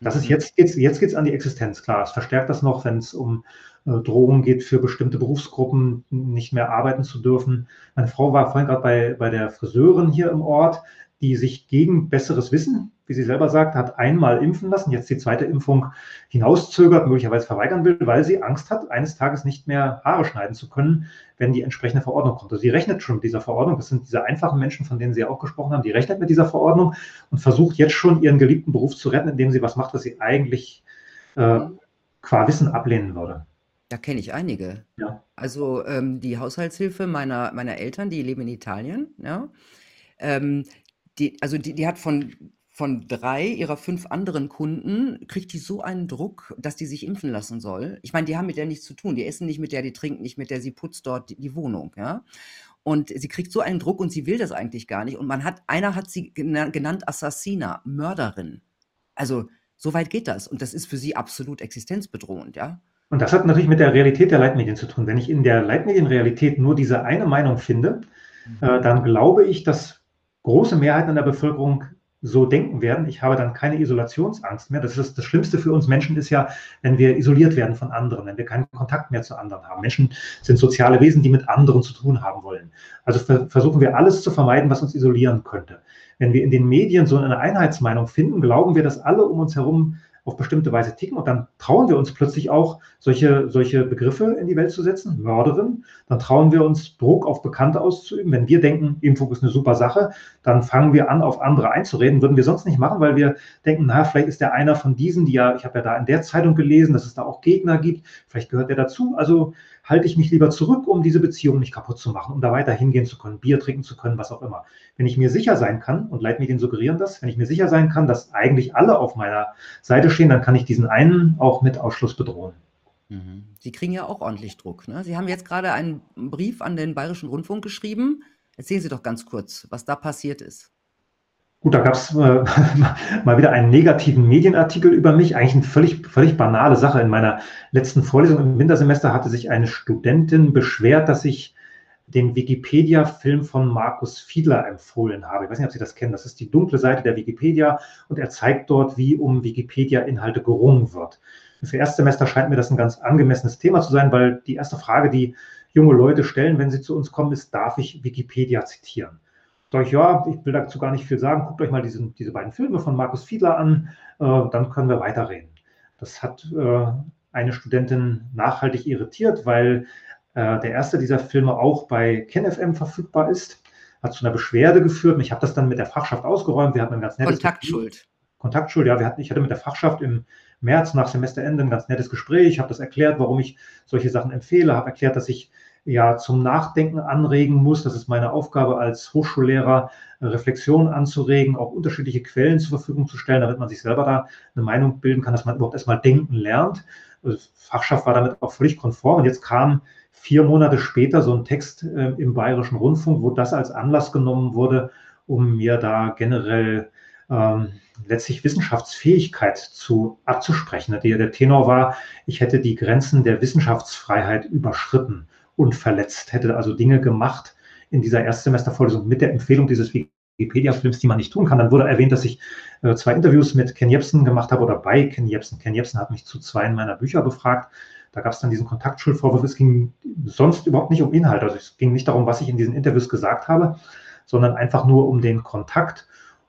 Das ist mhm. jetzt geht's, jetzt geht's an die Existenz, klar. Es verstärkt das noch, wenn es um äh, Drohungen geht, für bestimmte Berufsgruppen nicht mehr arbeiten zu dürfen. Meine Frau war vorhin gerade bei, bei der Friseurin hier im Ort die sich gegen besseres Wissen, wie sie selber sagt, hat einmal impfen lassen, jetzt die zweite Impfung hinauszögert, möglicherweise verweigern will, weil sie Angst hat, eines Tages nicht mehr Haare schneiden zu können, wenn die entsprechende Verordnung kommt. Also sie rechnet schon mit dieser Verordnung, das sind diese einfachen Menschen, von denen Sie auch gesprochen haben, die rechnet mit dieser Verordnung und versucht jetzt schon ihren geliebten Beruf zu retten, indem sie was macht, was sie eigentlich äh, qua Wissen ablehnen würde. Da kenne ich einige. Ja. Also ähm, die Haushaltshilfe meiner, meiner Eltern, die leben in Italien, ja. Ähm, die, also die, die hat von, von drei ihrer fünf anderen Kunden, kriegt die so einen Druck, dass die sich impfen lassen soll. Ich meine, die haben mit der nichts zu tun. Die essen nicht mit der, die trinken nicht mit der, sie putzt dort die, die Wohnung, ja. Und sie kriegt so einen Druck und sie will das eigentlich gar nicht. Und man hat, einer hat sie genannt Assassina, Mörderin. Also, so weit geht das. Und das ist für sie absolut existenzbedrohend, ja. Und das hat natürlich mit der Realität der Leitmedien zu tun. Wenn ich in der Leitmedienrealität nur diese eine Meinung finde, äh, dann glaube ich, dass große Mehrheiten in der Bevölkerung so denken werden. Ich habe dann keine Isolationsangst mehr. Das ist das Schlimmste für uns Menschen ist ja, wenn wir isoliert werden von anderen, wenn wir keinen Kontakt mehr zu anderen haben. Menschen sind soziale Wesen, die mit anderen zu tun haben wollen. Also versuchen wir alles zu vermeiden, was uns isolieren könnte. Wenn wir in den Medien so eine Einheitsmeinung finden, glauben wir, dass alle um uns herum auf bestimmte Weise ticken und dann trauen wir uns plötzlich auch, solche, solche Begriffe in die Welt zu setzen, Mörderin, dann trauen wir uns, Druck auf Bekannte auszuüben. Wenn wir denken, Impfung ist eine super Sache, dann fangen wir an, auf andere einzureden. Würden wir sonst nicht machen, weil wir denken, na, vielleicht ist der einer von diesen, die ja, ich habe ja da in der Zeitung gelesen, dass es da auch Gegner gibt, vielleicht gehört der dazu. Also halte ich mich lieber zurück, um diese Beziehung nicht kaputt zu machen, um da weiter hingehen zu können, Bier trinken zu können, was auch immer. Wenn ich mir sicher sein kann, und Leitmedien suggerieren das, wenn ich mir sicher sein kann, dass eigentlich alle auf meiner Seite stehen, dann kann ich diesen einen auch mit Ausschluss bedrohen. Mhm. Sie kriegen ja auch ordentlich Druck. Ne? Sie haben jetzt gerade einen Brief an den Bayerischen Rundfunk geschrieben. Erzählen Sie doch ganz kurz, was da passiert ist. Gut, da gab es äh, mal wieder einen negativen Medienartikel über mich, eigentlich eine völlig, völlig banale Sache. In meiner letzten Vorlesung im Wintersemester hatte sich eine Studentin beschwert, dass ich den Wikipedia-Film von Markus Fiedler empfohlen habe. Ich weiß nicht, ob Sie das kennen. Das ist die dunkle Seite der Wikipedia und er zeigt dort, wie um Wikipedia-Inhalte gerungen wird. Für Erstsemester scheint mir das ein ganz angemessenes Thema zu sein, weil die erste Frage, die junge Leute stellen, wenn sie zu uns kommen, ist, darf ich Wikipedia zitieren? Sag ich, ja, ich will dazu gar nicht viel sagen. Guckt euch mal diese, diese beiden Filme von Markus Fiedler an, äh, dann können wir weiterreden. Das hat äh, eine Studentin nachhaltig irritiert, weil äh, der erste dieser Filme auch bei KenFM verfügbar ist. Hat zu einer Beschwerde geführt. Ich habe das dann mit der Fachschaft ausgeräumt. Wir hatten ein ganz nettes Kontaktschuld. Kontaktschuld, ja. Wir hatten, ich hatte mit der Fachschaft im März nach Semesterende ein ganz nettes Gespräch. Ich habe das erklärt, warum ich solche Sachen empfehle, habe erklärt, dass ich ja zum Nachdenken anregen muss. Das ist meine Aufgabe als Hochschullehrer, Reflexion anzuregen, auch unterschiedliche Quellen zur Verfügung zu stellen, damit man sich selber da eine Meinung bilden kann, dass man überhaupt erstmal denken lernt. Also Fachschaft war damit auch völlig konform. Und jetzt kam vier Monate später so ein Text äh, im Bayerischen Rundfunk, wo das als Anlass genommen wurde, um mir da generell ähm, letztlich Wissenschaftsfähigkeit zu abzusprechen. Der, der Tenor war, ich hätte die Grenzen der Wissenschaftsfreiheit überschritten und verletzt, hätte also Dinge gemacht in dieser Erstsemestervorlesung mit der Empfehlung dieses Wikipedia-Films, die man nicht tun kann. Dann wurde erwähnt, dass ich äh, zwei Interviews mit Ken Jebsen gemacht habe oder bei Ken Jebsen. Ken Jebsen hat mich zu zwei meiner Bücher befragt. Da gab es dann diesen Kontaktschuldvorwurf. Es ging sonst überhaupt nicht um Inhalt. Also es ging nicht darum, was ich in diesen Interviews gesagt habe, sondern einfach nur um den Kontakt.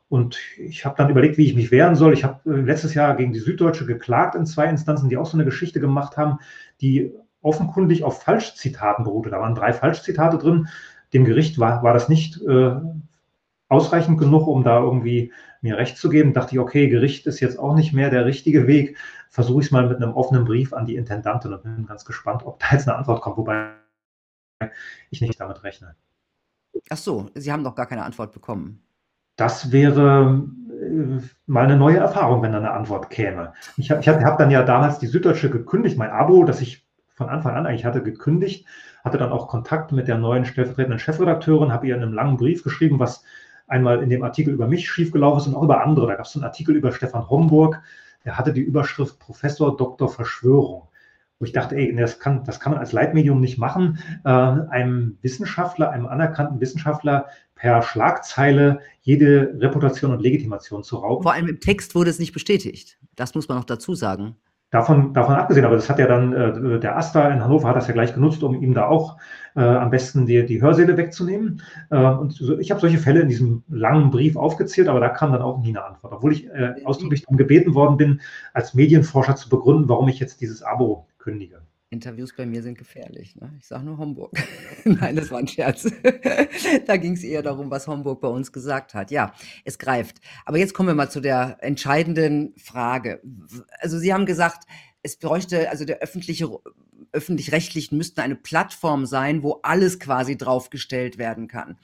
Und ich habe dann überlegt, wie ich mich wehren soll. Ich habe äh, letztes Jahr gegen die Süddeutsche geklagt in zwei Instanzen, die auch so eine Geschichte gemacht haben, die offenkundig auf Falschzitaten beruhte. Da waren drei Falschzitate drin. Dem Gericht war, war das nicht äh, ausreichend genug, um da irgendwie mir recht zu geben. Dachte ich, okay, Gericht ist jetzt auch nicht mehr der richtige Weg. Versuche ich es mal mit einem offenen Brief an die Intendantin und bin ganz gespannt, ob da jetzt eine Antwort kommt, wobei ich nicht damit rechne. Ach so, Sie haben noch gar keine Antwort bekommen. Das wäre äh, mal eine neue Erfahrung, wenn da eine Antwort käme. Ich habe hab, hab dann ja damals die Süddeutsche gekündigt, mein Abo, das ich von Anfang an eigentlich hatte, gekündigt, hatte dann auch Kontakt mit der neuen stellvertretenden Chefredakteurin, habe ihr einen langen Brief geschrieben, was einmal in dem Artikel über mich schiefgelaufen ist und auch über andere. Da gab es einen Artikel über Stefan Homburg, der hatte die Überschrift Professor Dr. Verschwörung. Wo ich dachte, ey, das kann, das kann man als Leitmedium nicht machen, äh, einem Wissenschaftler, einem anerkannten Wissenschaftler per Schlagzeile jede Reputation und Legitimation zu rauben. Vor allem im Text wurde es nicht bestätigt. Das muss man noch dazu sagen. Davon, davon abgesehen, aber das hat ja dann, äh, der Asta in Hannover hat das ja gleich genutzt, um ihm da auch äh, am besten die, die Hörsäle wegzunehmen. Äh, und so, ich habe solche Fälle in diesem langen Brief aufgezählt, aber da kam dann auch nie eine Antwort, obwohl ich äh, ausdrücklich darum gebeten worden bin, als Medienforscher zu begründen, warum ich jetzt dieses Abo kündige. Interviews bei mir sind gefährlich. Ne? Ich sage nur Homburg. Nein, das war ein Scherz. da ging es eher darum, was Homburg bei uns gesagt hat. Ja, es greift. Aber jetzt kommen wir mal zu der entscheidenden Frage. Also Sie haben gesagt, es bräuchte, also der öffentliche, öffentlich-rechtlichen müssten eine Plattform sein, wo alles quasi draufgestellt werden kann.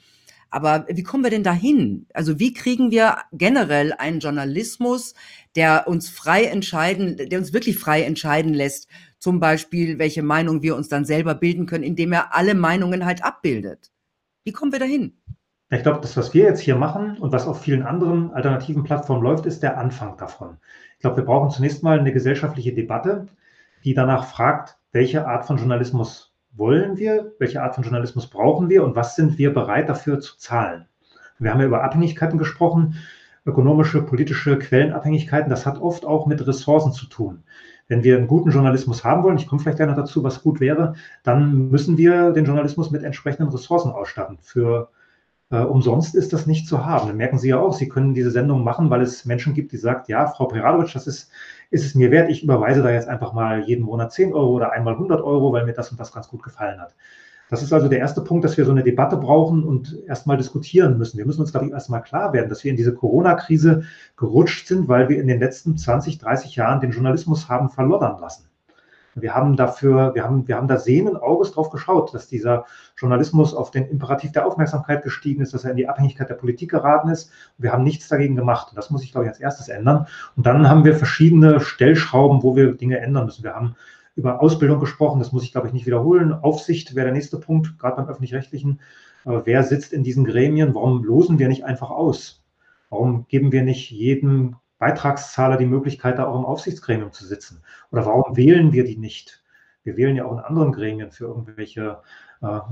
Aber wie kommen wir denn dahin? Also wie kriegen wir generell einen Journalismus, der uns frei entscheiden, der uns wirklich frei entscheiden lässt, zum Beispiel, welche Meinung wir uns dann selber bilden können, indem er alle Meinungen halt abbildet. Wie kommen wir dahin? Ich glaube, das, was wir jetzt hier machen und was auf vielen anderen alternativen Plattformen läuft, ist der Anfang davon. Ich glaube, wir brauchen zunächst mal eine gesellschaftliche Debatte, die danach fragt, welche Art von Journalismus wollen wir, welche Art von Journalismus brauchen wir und was sind wir bereit dafür zu zahlen. Wir haben ja über Abhängigkeiten gesprochen, ökonomische, politische Quellenabhängigkeiten. Das hat oft auch mit Ressourcen zu tun. Wenn wir einen guten Journalismus haben wollen, ich komme vielleicht gerne dazu, was gut wäre, dann müssen wir den Journalismus mit entsprechenden Ressourcen ausstatten. Für äh, umsonst ist das nicht zu haben. Dann merken Sie ja auch, Sie können diese Sendung machen, weil es Menschen gibt, die sagen, ja, Frau Peradovic, das ist, ist es mir wert. Ich überweise da jetzt einfach mal jeden Monat 10 Euro oder einmal 100 Euro, weil mir das und das ganz gut gefallen hat. Das ist also der erste Punkt, dass wir so eine Debatte brauchen und erstmal diskutieren müssen. Wir müssen uns, glaube ich, erstmal klar werden, dass wir in diese Corona-Krise gerutscht sind, weil wir in den letzten 20, 30 Jahren den Journalismus haben verloddern lassen. Wir haben dafür, wir haben, wir haben da sehenden Auges drauf geschaut, dass dieser Journalismus auf den Imperativ der Aufmerksamkeit gestiegen ist, dass er in die Abhängigkeit der Politik geraten ist. Wir haben nichts dagegen gemacht. Und das muss ich, glaube ich, als erstes ändern. Und dann haben wir verschiedene Stellschrauben, wo wir Dinge ändern müssen. Wir haben über Ausbildung gesprochen, das muss ich, glaube ich, nicht wiederholen. Aufsicht wäre der nächste Punkt, gerade beim öffentlich-rechtlichen. Wer sitzt in diesen Gremien? Warum losen wir nicht einfach aus? Warum geben wir nicht jedem Beitragszahler die Möglichkeit, da auch im Aufsichtsgremium zu sitzen? Oder warum wählen wir die nicht? Wir wählen ja auch in anderen Gremien für irgendwelche äh,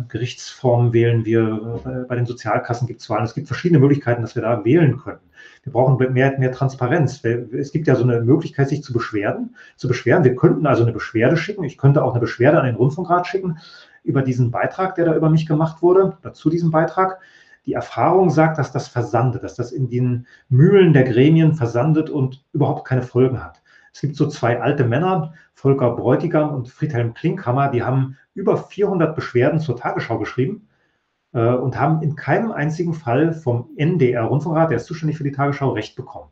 Gerichtsformen wählen wir, äh, bei den Sozialkassen gibt es Wahlen. Es gibt verschiedene Möglichkeiten, dass wir da wählen können. Wir brauchen mehr, mehr Transparenz. Es gibt ja so eine Möglichkeit, sich zu beschweren, zu beschweren. Wir könnten also eine Beschwerde schicken. Ich könnte auch eine Beschwerde an den Rundfunkrat schicken über diesen Beitrag, der da über mich gemacht wurde, oder zu diesem Beitrag. Die Erfahrung sagt, dass das versandet, dass das in den Mühlen der Gremien versandet und überhaupt keine Folgen hat. Es gibt so zwei alte Männer, Volker Bräutigam und Friedhelm Klinkhammer, die haben über 400 Beschwerden zur Tagesschau geschrieben äh, und haben in keinem einzigen Fall vom NDR-Rundfunkrat, der ist zuständig für die Tagesschau, Recht bekommen.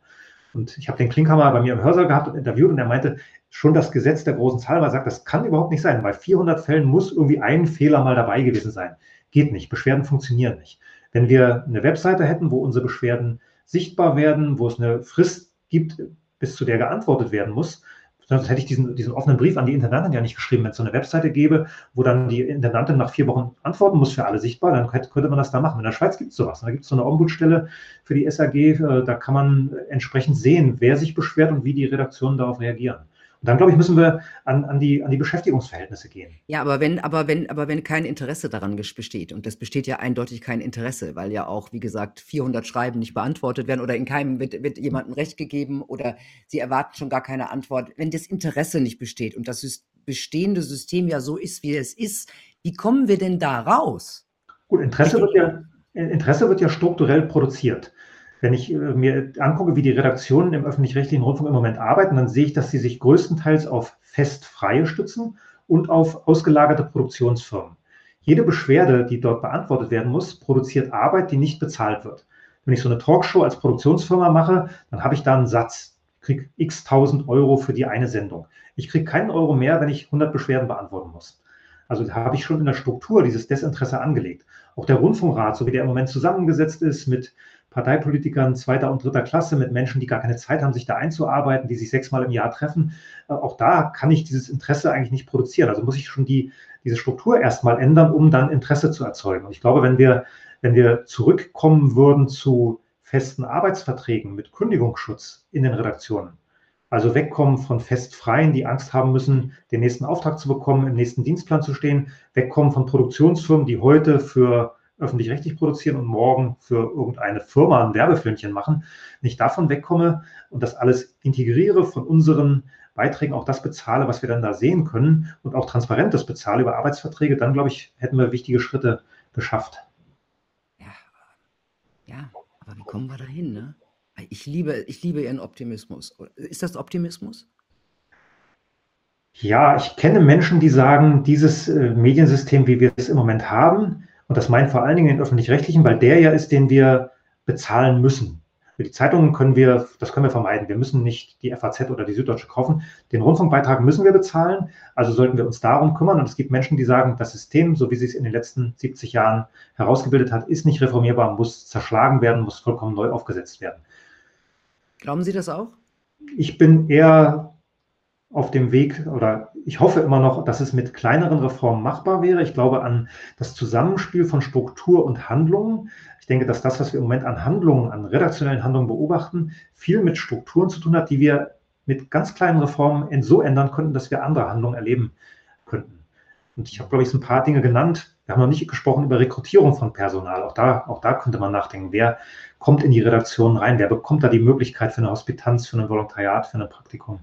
Und ich habe den Klinkhammer bei mir im Hörsaal gehabt und interviewt und er meinte, schon das Gesetz der großen Zahl war, sagt, das kann überhaupt nicht sein. Bei 400 Fällen muss irgendwie ein Fehler mal dabei gewesen sein. Geht nicht. Beschwerden funktionieren nicht. Wenn wir eine Webseite hätten, wo unsere Beschwerden sichtbar werden, wo es eine Frist gibt, bis zu der geantwortet werden muss, Sonst hätte ich diesen, diesen offenen Brief an die Intendantin ja nicht geschrieben. Wenn es so eine Webseite gäbe, wo dann die Intendantin nach vier Wochen antworten muss für alle sichtbar, dann könnte, könnte man das da machen. In der Schweiz gibt es sowas. Da gibt es so eine Ombudsstelle für die SAG. Äh, da kann man entsprechend sehen, wer sich beschwert und wie die Redaktionen darauf reagieren. Dann, glaube ich, müssen wir an, an, die, an die Beschäftigungsverhältnisse gehen. Ja, aber wenn, aber, wenn, aber wenn kein Interesse daran besteht, und das besteht ja eindeutig kein Interesse, weil ja auch, wie gesagt, 400 Schreiben nicht beantwortet werden oder in keinem wird, wird jemandem Recht gegeben oder sie erwarten schon gar keine Antwort. Wenn das Interesse nicht besteht und das bestehende System ja so ist, wie es ist, wie kommen wir denn da raus? Gut, Interesse wird ja, Interesse wird ja strukturell produziert. Wenn ich äh, mir angucke, wie die Redaktionen im öffentlich-rechtlichen Rundfunk im Moment arbeiten, dann sehe ich, dass sie sich größtenteils auf Festfreie stützen und auf ausgelagerte Produktionsfirmen. Jede Beschwerde, die dort beantwortet werden muss, produziert Arbeit, die nicht bezahlt wird. Wenn ich so eine Talkshow als Produktionsfirma mache, dann habe ich da einen Satz, kriege x tausend Euro für die eine Sendung. Ich kriege keinen Euro mehr, wenn ich 100 Beschwerden beantworten muss. Also da habe ich schon in der Struktur dieses Desinteresse angelegt. Auch der Rundfunkrat, so wie der im Moment zusammengesetzt ist mit Parteipolitikern zweiter und dritter Klasse, mit Menschen, die gar keine Zeit haben, sich da einzuarbeiten, die sich sechsmal im Jahr treffen. Äh, auch da kann ich dieses Interesse eigentlich nicht produzieren. Also muss ich schon die, diese Struktur erstmal ändern, um dann Interesse zu erzeugen. Und ich glaube, wenn wir, wenn wir zurückkommen würden zu festen Arbeitsverträgen mit Kündigungsschutz in den Redaktionen, also wegkommen von Festfreien, die Angst haben müssen, den nächsten Auftrag zu bekommen, im nächsten Dienstplan zu stehen, wegkommen von Produktionsfirmen, die heute für öffentlich-rechtlich produzieren und morgen für irgendeine Firma ein Werbefilmchen machen, nicht davon wegkomme und das alles integriere von unseren Beiträgen, auch das bezahle, was wir dann da sehen können und auch transparentes bezahle über Arbeitsverträge, dann glaube ich, hätten wir wichtige Schritte geschafft. Ja, ja aber wie kommen wir dahin? Ne? Ich, liebe, ich liebe Ihren Optimismus. Ist das Optimismus? Ja, ich kenne Menschen, die sagen, dieses äh, Mediensystem, wie wir es im Moment haben, und das meint vor allen Dingen den öffentlich-rechtlichen, weil der ja ist, den wir bezahlen müssen. Für die Zeitungen können wir, das können wir vermeiden. Wir müssen nicht die FAZ oder die Süddeutsche kaufen. Den Rundfunkbeitrag müssen wir bezahlen. Also sollten wir uns darum kümmern. Und es gibt Menschen, die sagen, das System, so wie sich es in den letzten 70 Jahren herausgebildet hat, ist nicht reformierbar, muss zerschlagen werden, muss vollkommen neu aufgesetzt werden. Glauben Sie das auch? Ich bin eher auf dem Weg oder ich hoffe immer noch, dass es mit kleineren Reformen machbar wäre. Ich glaube an das Zusammenspiel von Struktur und Handlungen. Ich denke, dass das, was wir im Moment an Handlungen, an redaktionellen Handlungen beobachten, viel mit Strukturen zu tun hat, die wir mit ganz kleinen Reformen so ändern könnten, dass wir andere Handlungen erleben könnten. Und ich habe, glaube ich, so ein paar Dinge genannt. Wir haben noch nicht gesprochen über Rekrutierung von Personal. Auch da, auch da könnte man nachdenken. Wer kommt in die Redaktion rein? Wer bekommt da die Möglichkeit für eine Hospitanz, für ein Volontariat, für ein Praktikum?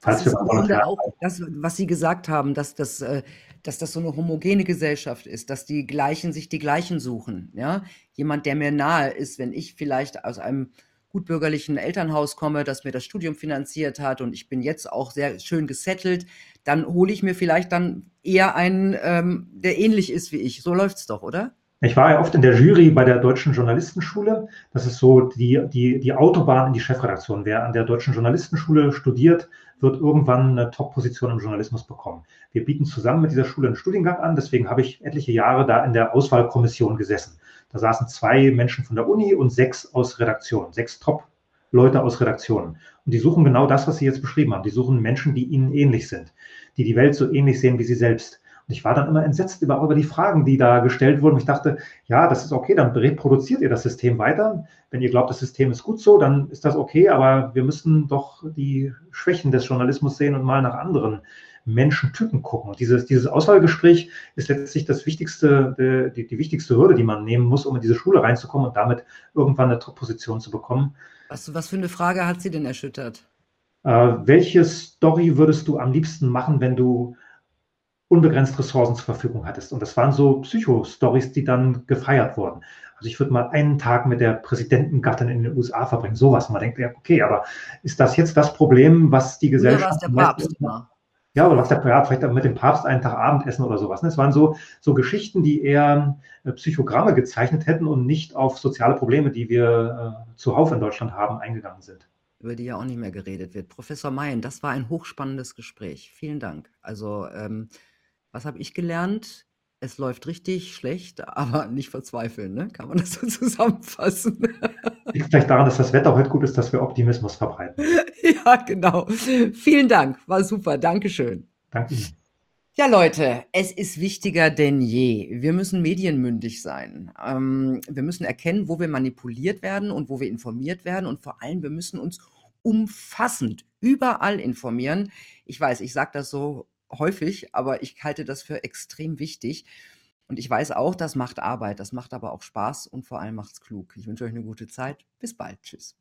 Das ist auch das, was Sie gesagt haben, dass das, äh, dass das so eine homogene Gesellschaft ist, dass die Gleichen sich die Gleichen suchen. Ja? Jemand, der mir nahe ist, wenn ich vielleicht aus einem gutbürgerlichen Elternhaus komme, das mir das Studium finanziert hat und ich bin jetzt auch sehr schön gesettelt, dann hole ich mir vielleicht dann eher einen, ähm, der ähnlich ist wie ich. So läuft es doch, oder? Ich war ja oft in der Jury bei der Deutschen Journalistenschule. Das ist so die, die, die Autobahn in die Chefredaktion. Wer an der Deutschen Journalistenschule studiert, wird irgendwann eine Top-Position im Journalismus bekommen. Wir bieten zusammen mit dieser Schule einen Studiengang an. Deswegen habe ich etliche Jahre da in der Auswahlkommission gesessen. Da saßen zwei Menschen von der Uni und sechs aus Redaktion, sechs Top-Leute aus Redaktionen. Und die suchen genau das, was Sie jetzt beschrieben haben. Die suchen Menschen, die ihnen ähnlich sind, die die Welt so ähnlich sehen wie sie selbst. Und ich war dann immer entsetzt über, über die Fragen, die da gestellt wurden. Ich dachte, ja, das ist okay, dann reproduziert ihr das System weiter. Wenn ihr glaubt, das System ist gut so, dann ist das okay, aber wir müssen doch die Schwächen des Journalismus sehen und mal nach anderen Menschentypen gucken. Und dieses, dieses Auswahlgespräch ist letztlich das wichtigste, die, die wichtigste Hürde, die man nehmen muss, um in diese Schule reinzukommen und damit irgendwann eine Top-Position zu bekommen. Was, was für eine Frage hat sie denn erschüttert? Äh, welche Story würdest du am liebsten machen, wenn du unbegrenzt Ressourcen zur Verfügung hattest. Und das waren so Psycho-Stories, die dann gefeiert wurden. Also ich würde mal einen Tag mit der Präsidentengattin in den USA verbringen, sowas. Man denkt, ja, okay, aber ist das jetzt das Problem, was die Gesellschaft... Oder was der Papst war. Ja, oder was der ja, vielleicht mit dem Papst einen Tag Abendessen oder sowas. Es waren so, so Geschichten, die eher äh, Psychogramme gezeichnet hätten und nicht auf soziale Probleme, die wir äh, zuhauf in Deutschland haben, eingegangen sind. Über die ja auch nicht mehr geredet wird. Professor Mayen, das war ein hochspannendes Gespräch. Vielen Dank. Also ähm, was habe ich gelernt? Es läuft richtig schlecht, aber nicht verzweifeln, ne? Kann man das so zusammenfassen? Liegt vielleicht daran, dass das Wetter heute gut ist, dass wir Optimismus verbreiten. Ja, genau. Vielen Dank. War super. Dankeschön. Danke. Ja, Leute, es ist wichtiger denn je. Wir müssen medienmündig sein. Ähm, wir müssen erkennen, wo wir manipuliert werden und wo wir informiert werden. Und vor allem, wir müssen uns umfassend überall informieren. Ich weiß, ich sage das so häufig, aber ich halte das für extrem wichtig. Und ich weiß auch, das macht Arbeit, das macht aber auch Spaß und vor allem macht es klug. Ich wünsche euch eine gute Zeit. Bis bald. Tschüss.